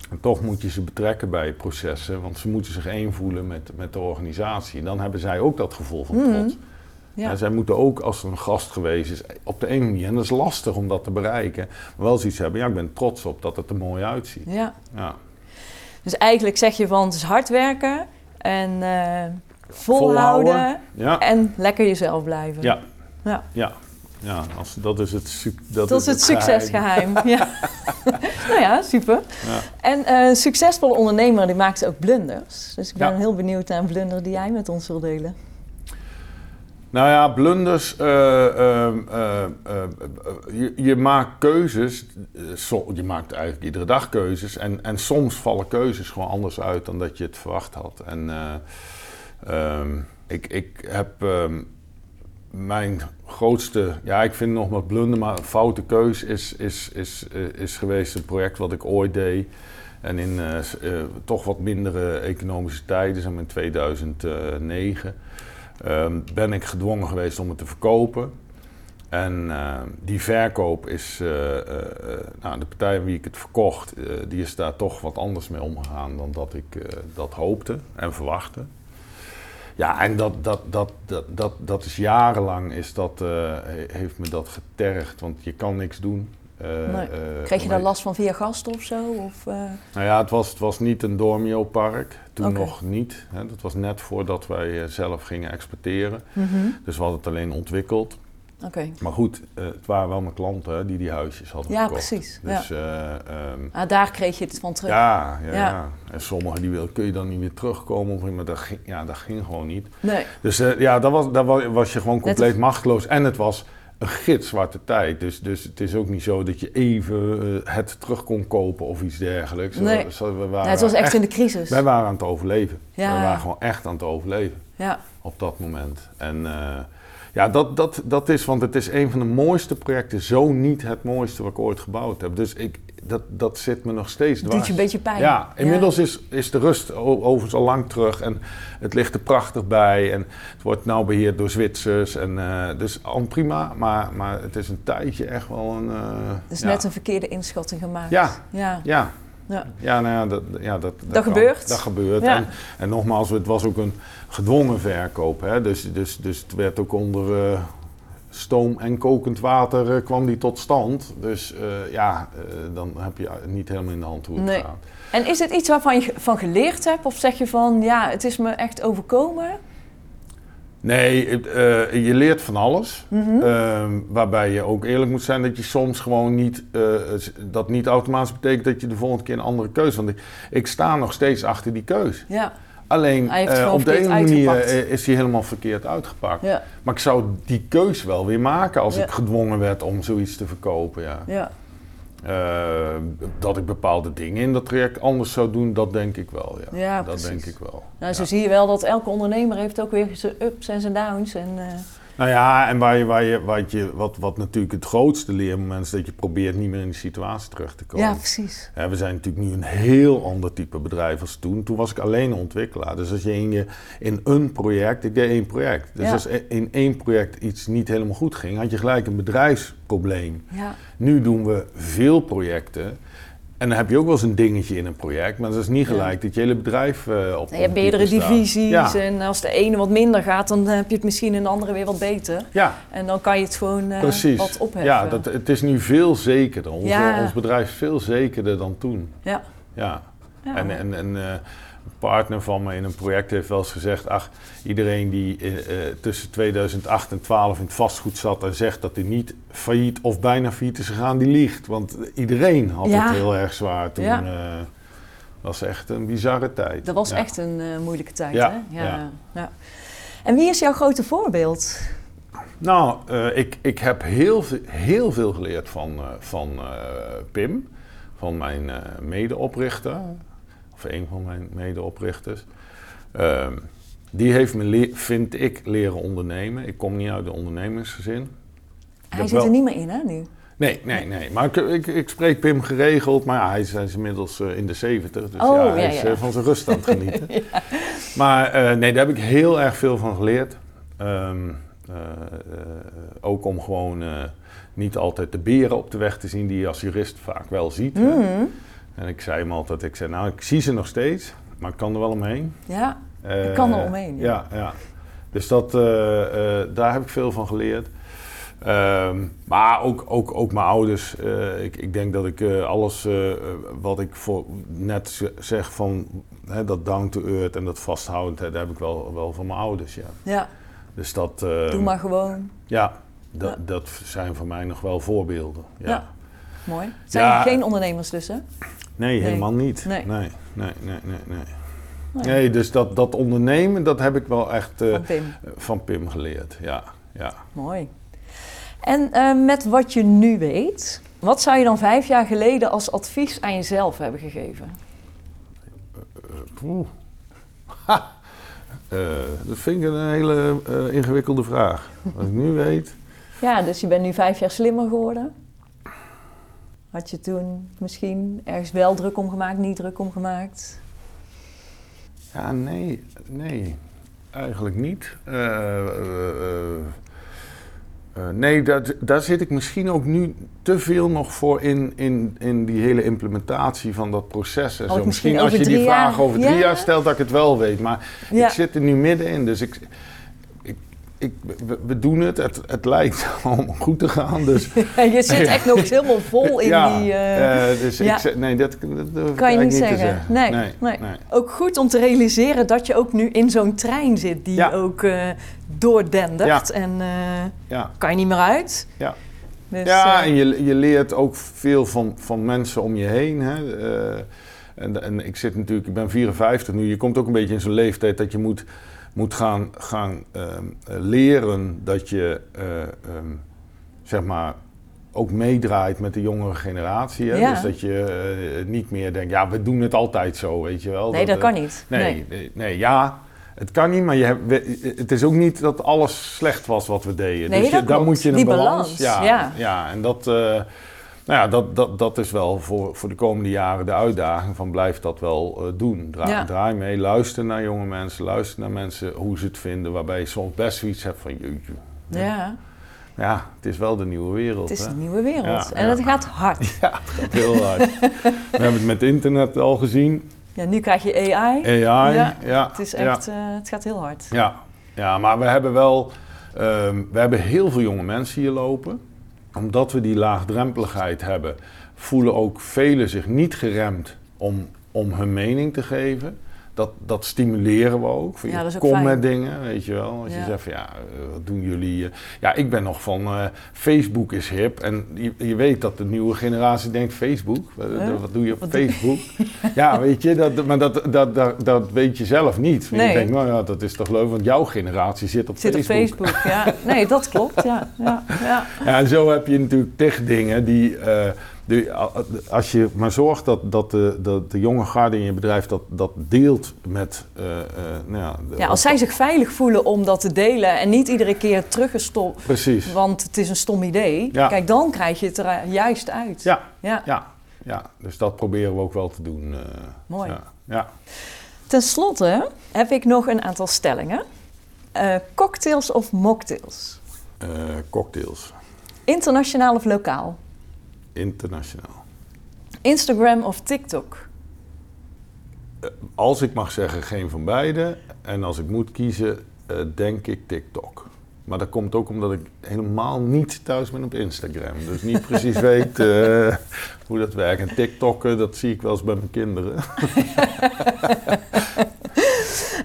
En toch moet je ze betrekken bij processen, want ze moeten zich één voelen met, met de organisatie. Dan hebben zij ook dat gevoel van Mhm. trots. Ja. En zij moeten ook, als er een gast geweest is, op de een manier, en dat is lastig om dat te bereiken, maar wel zoiets hebben, ja, ik ben trots op dat het er mooi uitziet. ja. Ja. Dus eigenlijk zeg je van het is hard werken en eh, volhouden, Volhouden. Ja. en lekker jezelf blijven. Ja. Ja. Ja. Ja, als, dat is het, dat Dat is het succesgeheim. ja. <laughs> nou ja, super. Ja. En een succesvolle ondernemer die maakt ook blunders. Dus ik ben Ja. heel benieuwd naar een blunder die jij met ons wil delen. Nou ja, blunders. eh, ehm, eh, eh, eh, je, je maakt keuzes. eh, je maakt eigenlijk iedere dag keuzes. En, en soms vallen keuzes gewoon anders uit dan dat je het verwacht had. En ehm, ik, ik heb ehm, mijn grootste. Ja, ik vind nog wat blunder, maar een foute keus is, is, is, is geweest een project wat ik ooit deed. En in toch wat mindere economische tijden, zeg maar in 2009 ehm, ben ik gedwongen geweest om het te verkopen. En eh, die verkoop is, eh, eh, eh, nou, de partij aan wie ik het verkocht, die is daar toch wat anders mee omgegaan dan dat ik dat hoopte en verwachtte. Ja, en dat, dat, dat, dat, dat, dat is jarenlang, is dat, he- heeft me dat getergd, want je kan niks doen. Eh, Nee. eh, Kreeg je daar last van via gasten of zo? Of, eh, nou ja, het was, het was niet een Dormio-park. Toen nog niet. Hè. Dat was net voordat wij zelf gingen exporteren. mhm. Dus we hadden het alleen ontwikkeld. Oké. Maar goed, het waren wel mijn klanten hè, die die huisjes hadden Ja, gekocht. precies. Dus ja. eh, ehm, Ah, daar kreeg je het van terug. ja, ja. En sommigen die wilden, kun je dan niet weer terugkomen? Of, maar dat ging, ja, dat ging gewoon niet. Nee. Dus eh, ja, daar was, daar wa- was je gewoon compleet machteloos. En het was een gitzwarte tijd. Dus, dus het is ook niet zo dat je even eh, het terug kon kopen of iets dergelijks. Nee. We- we waren Ja, het was echt in de crisis. Wij waren aan het overleven. Ja. We waren gewoon echt aan het overleven Ja. op dat moment. En eh, ja, dat, dat, dat is, want het is een van de mooiste projecten, zo niet het mooiste wat ik ooit gebouwd heb. Dus ik, dat, dat zit me nog steeds dwars. doet je een beetje pijn. Ja, inmiddels Is, is de rust overigens al lang terug en het ligt er prachtig bij. En het wordt nou beheerd door Zwitsers. En, eh, dus al prima, maar, maar het is een tijdje echt wel een... eh, Dus ja. net een verkeerde inschatting gemaakt. Ja. Ja. Ja, Ja. ja, nou ja, dat, ja, dat, dat, gebeurt. Dat gebeurt. Ja. En, en nogmaals, het was ook een gedwongen verkoop. Hè? Dus, dus, dus het werd ook onder eh, stoom en kokend water eh, kwam die tot stand. Dus eh, ja, eh, dan heb je niet helemaal in de hand hoe het Nee. gaat. En is het iets waarvan je van geleerd hebt? Of zeg je van, ja, het is me echt overkomen? Nee, je leert van alles. Mhm. Ehm, waarbij je ook eerlijk moet zijn dat je soms gewoon niet... dat niet automatisch betekent dat je de volgende keer een andere keuze... Want ik, ik sta nog steeds achter die keus. Ja, Alleen Hij eh, op de ene manier uitgepakt. eh, is die helemaal verkeerd uitgepakt. ja, Maar ik zou die keus wel weer maken als Ja. ik gedwongen werd om zoiets te verkopen. Ja. ja. Eh, dat ik bepaalde dingen in dat traject anders zou doen, dat denk ik wel. Ja, Ja, dat precies. denk ik wel. Nou, zo zie je wel dat elke ondernemer heeft ook weer zijn ups en zijn downs. En, eh, Nou ja, en waar je, waar je, wat, je, wat, wat natuurlijk het grootste leermoment is, dat je probeert niet meer in die situatie terug te komen. ja, precies. Ja, we zijn natuurlijk nu een heel ander type bedrijf als toen. Toen was ik alleen ontwikkelaar. Dus als je in, je, in een project, ik deed één project. Dus Ja. als e- in één project iets niet helemaal goed ging, had je gelijk een bedrijfsprobleem. Ja, Nu doen we veel projecten. En dan heb je ook wel eens een dingetje in een project. Maar dat is niet Ja. gelijk dat je hele bedrijf eh op je op hebt meerdere divisies Ja. en als de ene wat minder gaat, dan heb je het misschien in de andere weer wat beter. ja, En dan kan je het gewoon eh, precies. wat opheffen. Ja, dat, het is nu veel zekerder. Onze, Ja. Ons bedrijf is veel zekerder dan toen. ja. Ja. En, en, en eh, partner van me in een project heeft wel eens gezegd... ach, iedereen die eh, eh, tussen 2008 en 12 in het vastgoed zat... en zegt dat hij niet failliet of bijna failliet is gegaan, die liegt. Want iedereen had Ja. het heel erg zwaar toen. Ja. eh, dat was echt een bizarre tijd. Dat was Ja. echt een moeilijke tijd, hè? ja. ja. En wie is jouw grote voorbeeld? Nou, ik, ik heb heel, veel- heel veel geleerd van, van Pim, van mijn medeoprichter, of een van mijn medeoprichters. Ehm, die heeft me, vind ik, leren ondernemen. Ik kom niet uit de ondernemingsgezin. Ik Hij zit er niet meer in, hè, nu? Nee, nee, nee. Maar ik, ik, ik spreek Pim geregeld. Maar ja, hij is, hij is inmiddels eh, in de 70. Dus Oh, ja, hij ja, is ja. eh, van zijn rust aan het genieten. <laughs> Maar eh, nee, daar heb ik heel erg veel van geleerd. Ehm, eh, eh, ook om gewoon niet altijd de beren op de weg te zien die je als jurist vaak wel ziet. hè. Mhm. En ik zei hem altijd, ik zei nou, ik zie ze nog steeds, maar ik kan er wel omheen. Ja, Eh, Je kan er omheen, ja. Ja, ja. Dus dat, eh, eh, daar heb ik veel van geleerd. Ehm, maar ook, ook, ook mijn ouders. eh, ik, ik denk dat ik eh, alles eh, eh, wat ik voor net zeg van hè, dat down to earth en dat vasthoudend, hè, daar heb ik wel, wel van mijn ouders. Ja. ja. Dus dat, eh, Doe maar gewoon. ja, dat, Ja. dat zijn voor mij nog wel voorbeelden. Ja. Ja. Mooi. Zijn Ja. geen ondernemers dus, hè? Nee, helemaal niet. Nee. Nee, nee, nee, nee. nee. Dus dat, dat ondernemen, dat heb ik wel echt eh, Van Pim. van Pim geleerd. Ja, ja. Mooi. En eh, met wat je nu weet, wat zou je dan vijf jaar geleden als advies aan jezelf hebben gegeven? <laughs> Ha. Eh, dat vind ik een hele ingewikkelde vraag. Wat ik nu weet. Ja, dus je bent nu vijf jaar slimmer geworden. Had je toen misschien ergens wel druk om gemaakt, niet druk om gemaakt? Ja, nee, nee. Eigenlijk niet. Eh, eh, eh, nee, dat, daar zit ik misschien ook nu te veel nog voor in, in, in die hele implementatie van dat proces. En zo. misschien Misschien als je die vraag jaar- over drie Ja. jaar stelt, dat ik het wel weet. Maar Ja. ik zit er nu middenin, dus ik, ik, we, we doen het. het. Het lijkt <laughs> allemaal goed te gaan. Dus <laughs> je zit echt nog helemaal vol in <laughs> ja, die... eh, dus ja. ik nee, dat, kan je niet zeggen. Nee, nee, nee. nee. Ook goed om te realiseren dat je ook nu in zo'n trein zit die Ja. ook eh doordendert. En Ja. kan je niet meer uit. Ja. Dus, ja, en je, je leert ook veel van, van mensen om je heen. Hè. En, en ik zit natuurlijk, ik ben 54 nu. Je komt ook een beetje in zo'n leeftijd dat je moet, moet gaan, gaan ehm, eh, leren dat je, eh, ehm, zeg maar, ook meedraait met de jongere generatie. Hè. Ja. Dus dat je eh, niet meer denkt, ja, we doen het altijd zo, weet je wel. nee, dat eh, kan niet. Nee, nee. nee, ja, het kan niet, maar je hebt, we- het is ook niet dat alles slecht was wat we deden. Nee, dus je, dat daar moet je een Die balans. balans, Ja, ja. ja. en dat, nou ja, dat, dat, dat is wel voor, voor de komende jaren de uitdaging van blijf dat wel eh, doen. Draai, Ja. draai mee, luister naar jonge mensen, luister naar mensen hoe ze het vinden, waarbij je soms best zoiets hebt van jeetje. Ja, Ja, het is wel de nieuwe wereld. het is hè? een nieuwe wereld. En het gaat hard. <laughs> Ja, het gaat heel hard. we hebben het met internet al gezien. Ja, nu krijg je AI. AI, Ja. Het is echt, eh, het gaat heel hard. Ja, ja maar we hebben wel ehm, we hebben heel veel jonge mensen hier lopen. Omdat we die laagdrempeligheid hebben, voelen ook velen zich niet geremd om, om hun mening te geven. Dat, dat stimuleren we ook. Ja, dat is ook Kom fijn. met dingen, weet je wel. Als Ja. je zegt van ja, wat doen jullie? ja, ik ben nog van eh, Facebook is hip. En je, je weet dat de nieuwe generatie denkt Facebook. Wat, Huh? wat doe je op Wat Facebook? ja, weet je, dat, maar dat, dat, dat, dat weet je zelf niet. Nee. Je denkt, nou ja, dat is toch leuk, want jouw generatie zit op Zit op Facebook. Facebook, ja. Nee, dat klopt, ja. ja, ja. Ja, en zo heb je natuurlijk tig dingen die, eh, die als je maar zorgt dat, dat, de, dat de jonge garde in je bedrijf dat, dat deelt met, eh, eh, nou ja, ja, als zij zich veilig voelen om dat te delen en niet iedere keer teruggestopt, Precies. want het is een stom idee. Ja. Kijk, dan krijg je het er juist uit. Ja, Ja. ja, ja, dus dat proberen we ook wel te doen. eh, Mooi. Ja. Ten slotte heb ik nog een aantal stellingen. Cocktails of mocktails? Cocktails, Internationaal of lokaal? Internationaal. Instagram of TikTok? Als ik mag zeggen, geen van beide. En als ik moet kiezen, eh, denk ik TikTok. Maar dat komt ook omdat ik helemaal niet thuis ben op Instagram. Dus niet precies <laughs> weet eh, hoe dat werkt. En TikTokken, dat zie ik wel eens bij mijn kinderen. <laughs>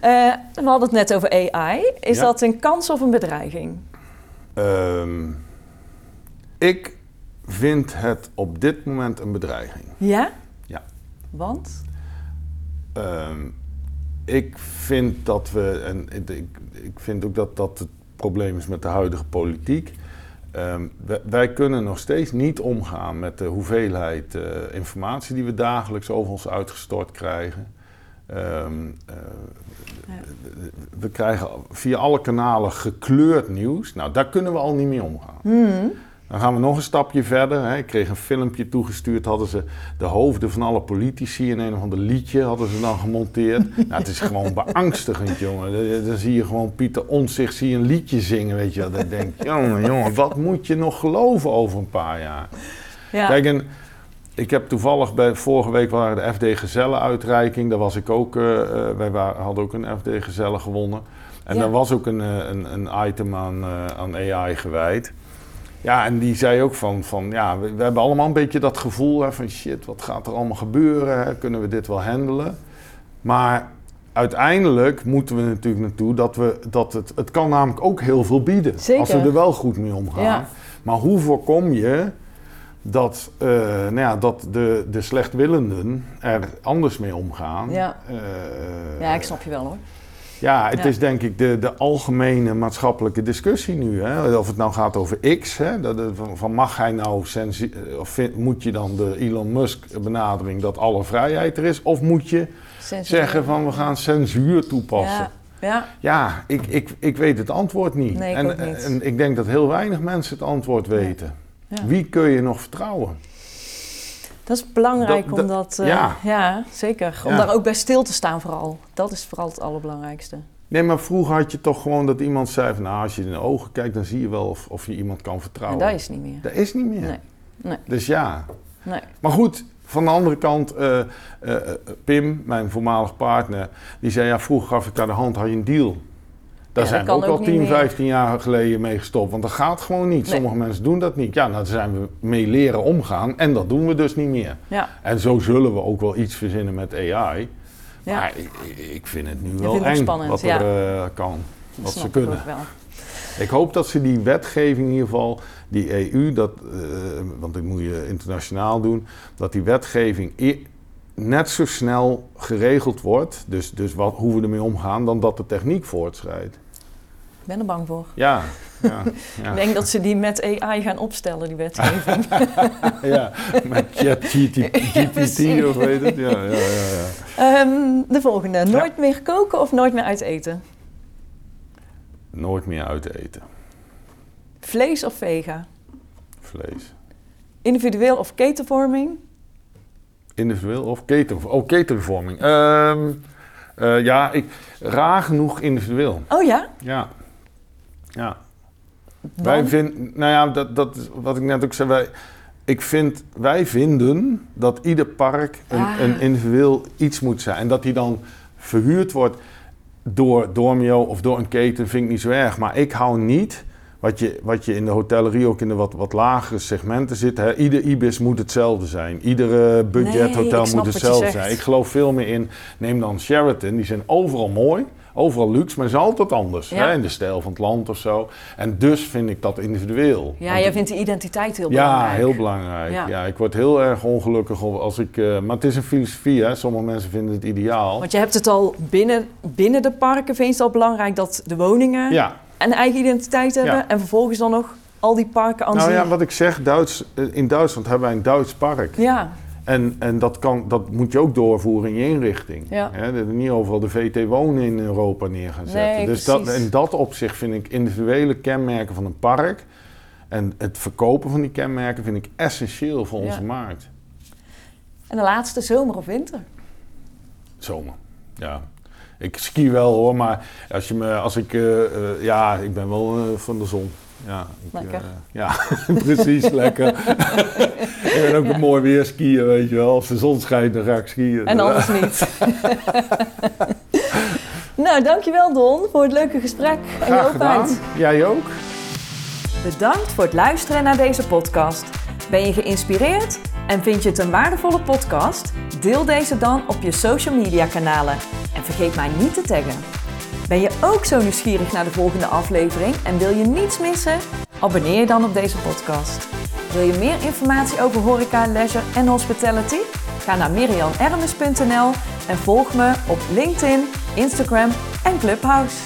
Eh, we hadden het net over AI. Is Ja. dat een kans of een bedreiging? Ehm, ik vind het op dit moment een bedreiging. Ja? Ja. Want? Ehm, ik vind dat we, en ik, ik vind ook dat dat het probleem is met de huidige politiek. Ehm, wij, wij kunnen nog steeds niet omgaan met de hoeveelheid eh, informatie die we dagelijks over ons uitgestort krijgen. Ehm, eh, We krijgen via alle kanalen gekleurd nieuws. Nou, daar kunnen we al niet mee omgaan. Hmm. Dan gaan we nog een stapje verder. Hè. Ik kreeg een filmpje toegestuurd. Hadden ze de hoofden van alle politici in een of ander liedje hadden ze dan gemonteerd. <laughs> nou, het is gewoon beangstigend, jongen. Dan- Dan zie je gewoon Pieter Omtzigt zie je een liedje zingen, weet je wel. Dan denk je, jongen, jongen, wat moet je nog geloven over een paar jaar? Ja. Kijk, en ik heb toevallig bij vorige week waren de FD Gezellen uitreiking. Daar was ik ook, eh, eh, wij wa- hadden ook een FD Gezellen gewonnen. En Ja. daar was ook een, eh, een, een item aan, eh, aan AI gewijd. Ja, en die zei ook van, van ja, we, we hebben allemaal een beetje dat gevoel hè, van shit, wat gaat er allemaal gebeuren? Hè? Kunnen we dit wel handelen? Maar uiteindelijk moeten we natuurlijk naartoe dat we, dat het, het kan namelijk ook heel veel bieden. Zeker. Als we er wel goed mee omgaan. Ja. Maar hoe voorkom je dat, eh, nou ja, dat de, de slechtwillenden er anders mee omgaan? Ja. Eh, ja, ik snap je wel hoor. Ja, het Ja. is denk ik de, de algemene maatschappelijke discussie nu. Hè? Of het nou gaat over X, hè? Dat, van, mag hij nou censu- of vind- moet je dan de Elon Musk benadering dat alle vrijheid er is? Of moet je Censuur. zeggen van we gaan censuur toepassen? Ja, ja. Ja, ik, ik, ik weet het antwoord niet. Nee, ik en, niet. en ik denk dat heel weinig mensen het antwoord weten. Ja. Wie kun je nog vertrouwen? Dat is belangrijk Dat- om dat- dat... eh, ja. ja. zeker. Om Ja. daar ook bij stil te staan vooral. Dat is vooral het allerbelangrijkste. Nee, maar vroeger had je toch gewoon dat iemand zei van... Nou, als je in de ogen kijkt, dan zie je wel of, of je iemand kan En vertrouwen. dat is niet meer. Dat is niet meer. Nee. Nee. Dus ja. Nee. Maar goed, van de andere kant, eh, eh, Pim, mijn voormalig partner... die zei, ja, vroeger gaf ik daar de hand, had je een deal. Daar Ja, zijn we ook al ook 10, niet meer. 15 jaar geleden mee gestopt. Want dat gaat gewoon niet. Nee. Sommige mensen doen dat niet. Ja, nou, daar zijn we mee leren omgaan. En dat doen we dus niet meer. Ja. En zo zullen we ook wel iets verzinnen met AI. Ja. Maar ik, ik vind het nu wel het eng spannend, wat er eh, kan. Dat Wat ze ik kunnen. wel. Ik hoop dat ze die wetgeving in ieder geval, die EU, dat, eh, want dat moet je internationaal doen, dat die wetgeving net zo snel geregeld wordt, dus, dus wat, hoe we ermee omgaan, dan dat de techniek voortschrijdt. Ik ben er bang voor. Ja, ja, <laughs> ja. Ik denk dat ze die met AI gaan opstellen, die wetgeving. <laughs> ja met ChatGPT <laughs> precies. of weet het. Ja, ja, ja, ja. Ehm, de volgende. Nooit meer koken of nooit meer uit eten? Nooit meer uit eten, Vlees of vega? vlees. Individueel of ketenvorming? Individueel of keten, oh, ketenvorming. Ehm, eh, ja, ik, raar genoeg individueel. Oh ja? Ja. Ja. Dan? Wij vinden, nou ja, dat, dat is wat ik net ook zei. Wij, ik vind, wij vinden dat ieder park een, Ah. een individueel iets moet zijn. En dat die dan verhuurd wordt door Dormio of door een keten, vind ik niet zo erg. Maar ik hou niet, wat je, wat je in de hotellerie ook in de wat, wat lagere segmenten zit. Hè. Ieder Ibis moet hetzelfde zijn. Iedere budgethotel ik snap moet hetzelfde zijn. Ik geloof veel meer in, neem dan Sheraton, die zijn overal mooi. Overal luxe, maar ze zijn altijd anders. Ja. Hè, in de stijl van het land of zo. En dus vind ik dat individueel. Ja, Want jij vindt die identiteit heel ja, belangrijk. heel belangrijk. Ja. Ja. ik word heel erg ongelukkig als ik. eh, maar het is een filosofie, hè. Sommige mensen vinden het ideaal. Want je hebt het al binnen, binnen de parken, vind je het al belangrijk dat de woningen Ja, een eigen identiteit hebben. Ja. En vervolgens dan nog al die parken aan nou ja, wat ik zeg, Duits, in Duitsland hebben wij een Duits park. ja, En, en dat, kan, dat moet je ook doorvoeren in je inrichting. Ja. Hè, dat niet overal de VT Wonen in Europa neer gaan zetten. Nee, dus dat, in dat opzicht vind ik individuele kenmerken van een park. En het verkopen van die kenmerken vind ik essentieel voor onze Ja. markt. en de laatste zomer of winter. Zomer, ja. Ik ski wel hoor, maar als, je me, als ik... eh, eh, ja, ik ben wel eh, van de zon. Ja, ik, Lekker. eh, ja, <laughs> precies, lekker. <laughs> ik ben ook een mooi weer skiën, weet je wel. Als de zon schijnt, dan ga ik skiën. En anders <laughs> niet. nou, dankjewel Don voor het leuke gesprek en Graag gedaan. openheid. Jij ook? Bedankt voor het luisteren naar deze podcast. Ben je geïnspireerd en vind je het een waardevolle podcast? Deel deze dan op je social media kanalen en vergeet mij niet te taggen. Ben je ook zo nieuwsgierig naar de volgende aflevering en wil je niets missen? Abonneer je dan op deze podcast. Wil je meer informatie over horeca, leisure en hospitality? Ga naar mirianermes.nl en volg me op LinkedIn, Instagram en Clubhouse.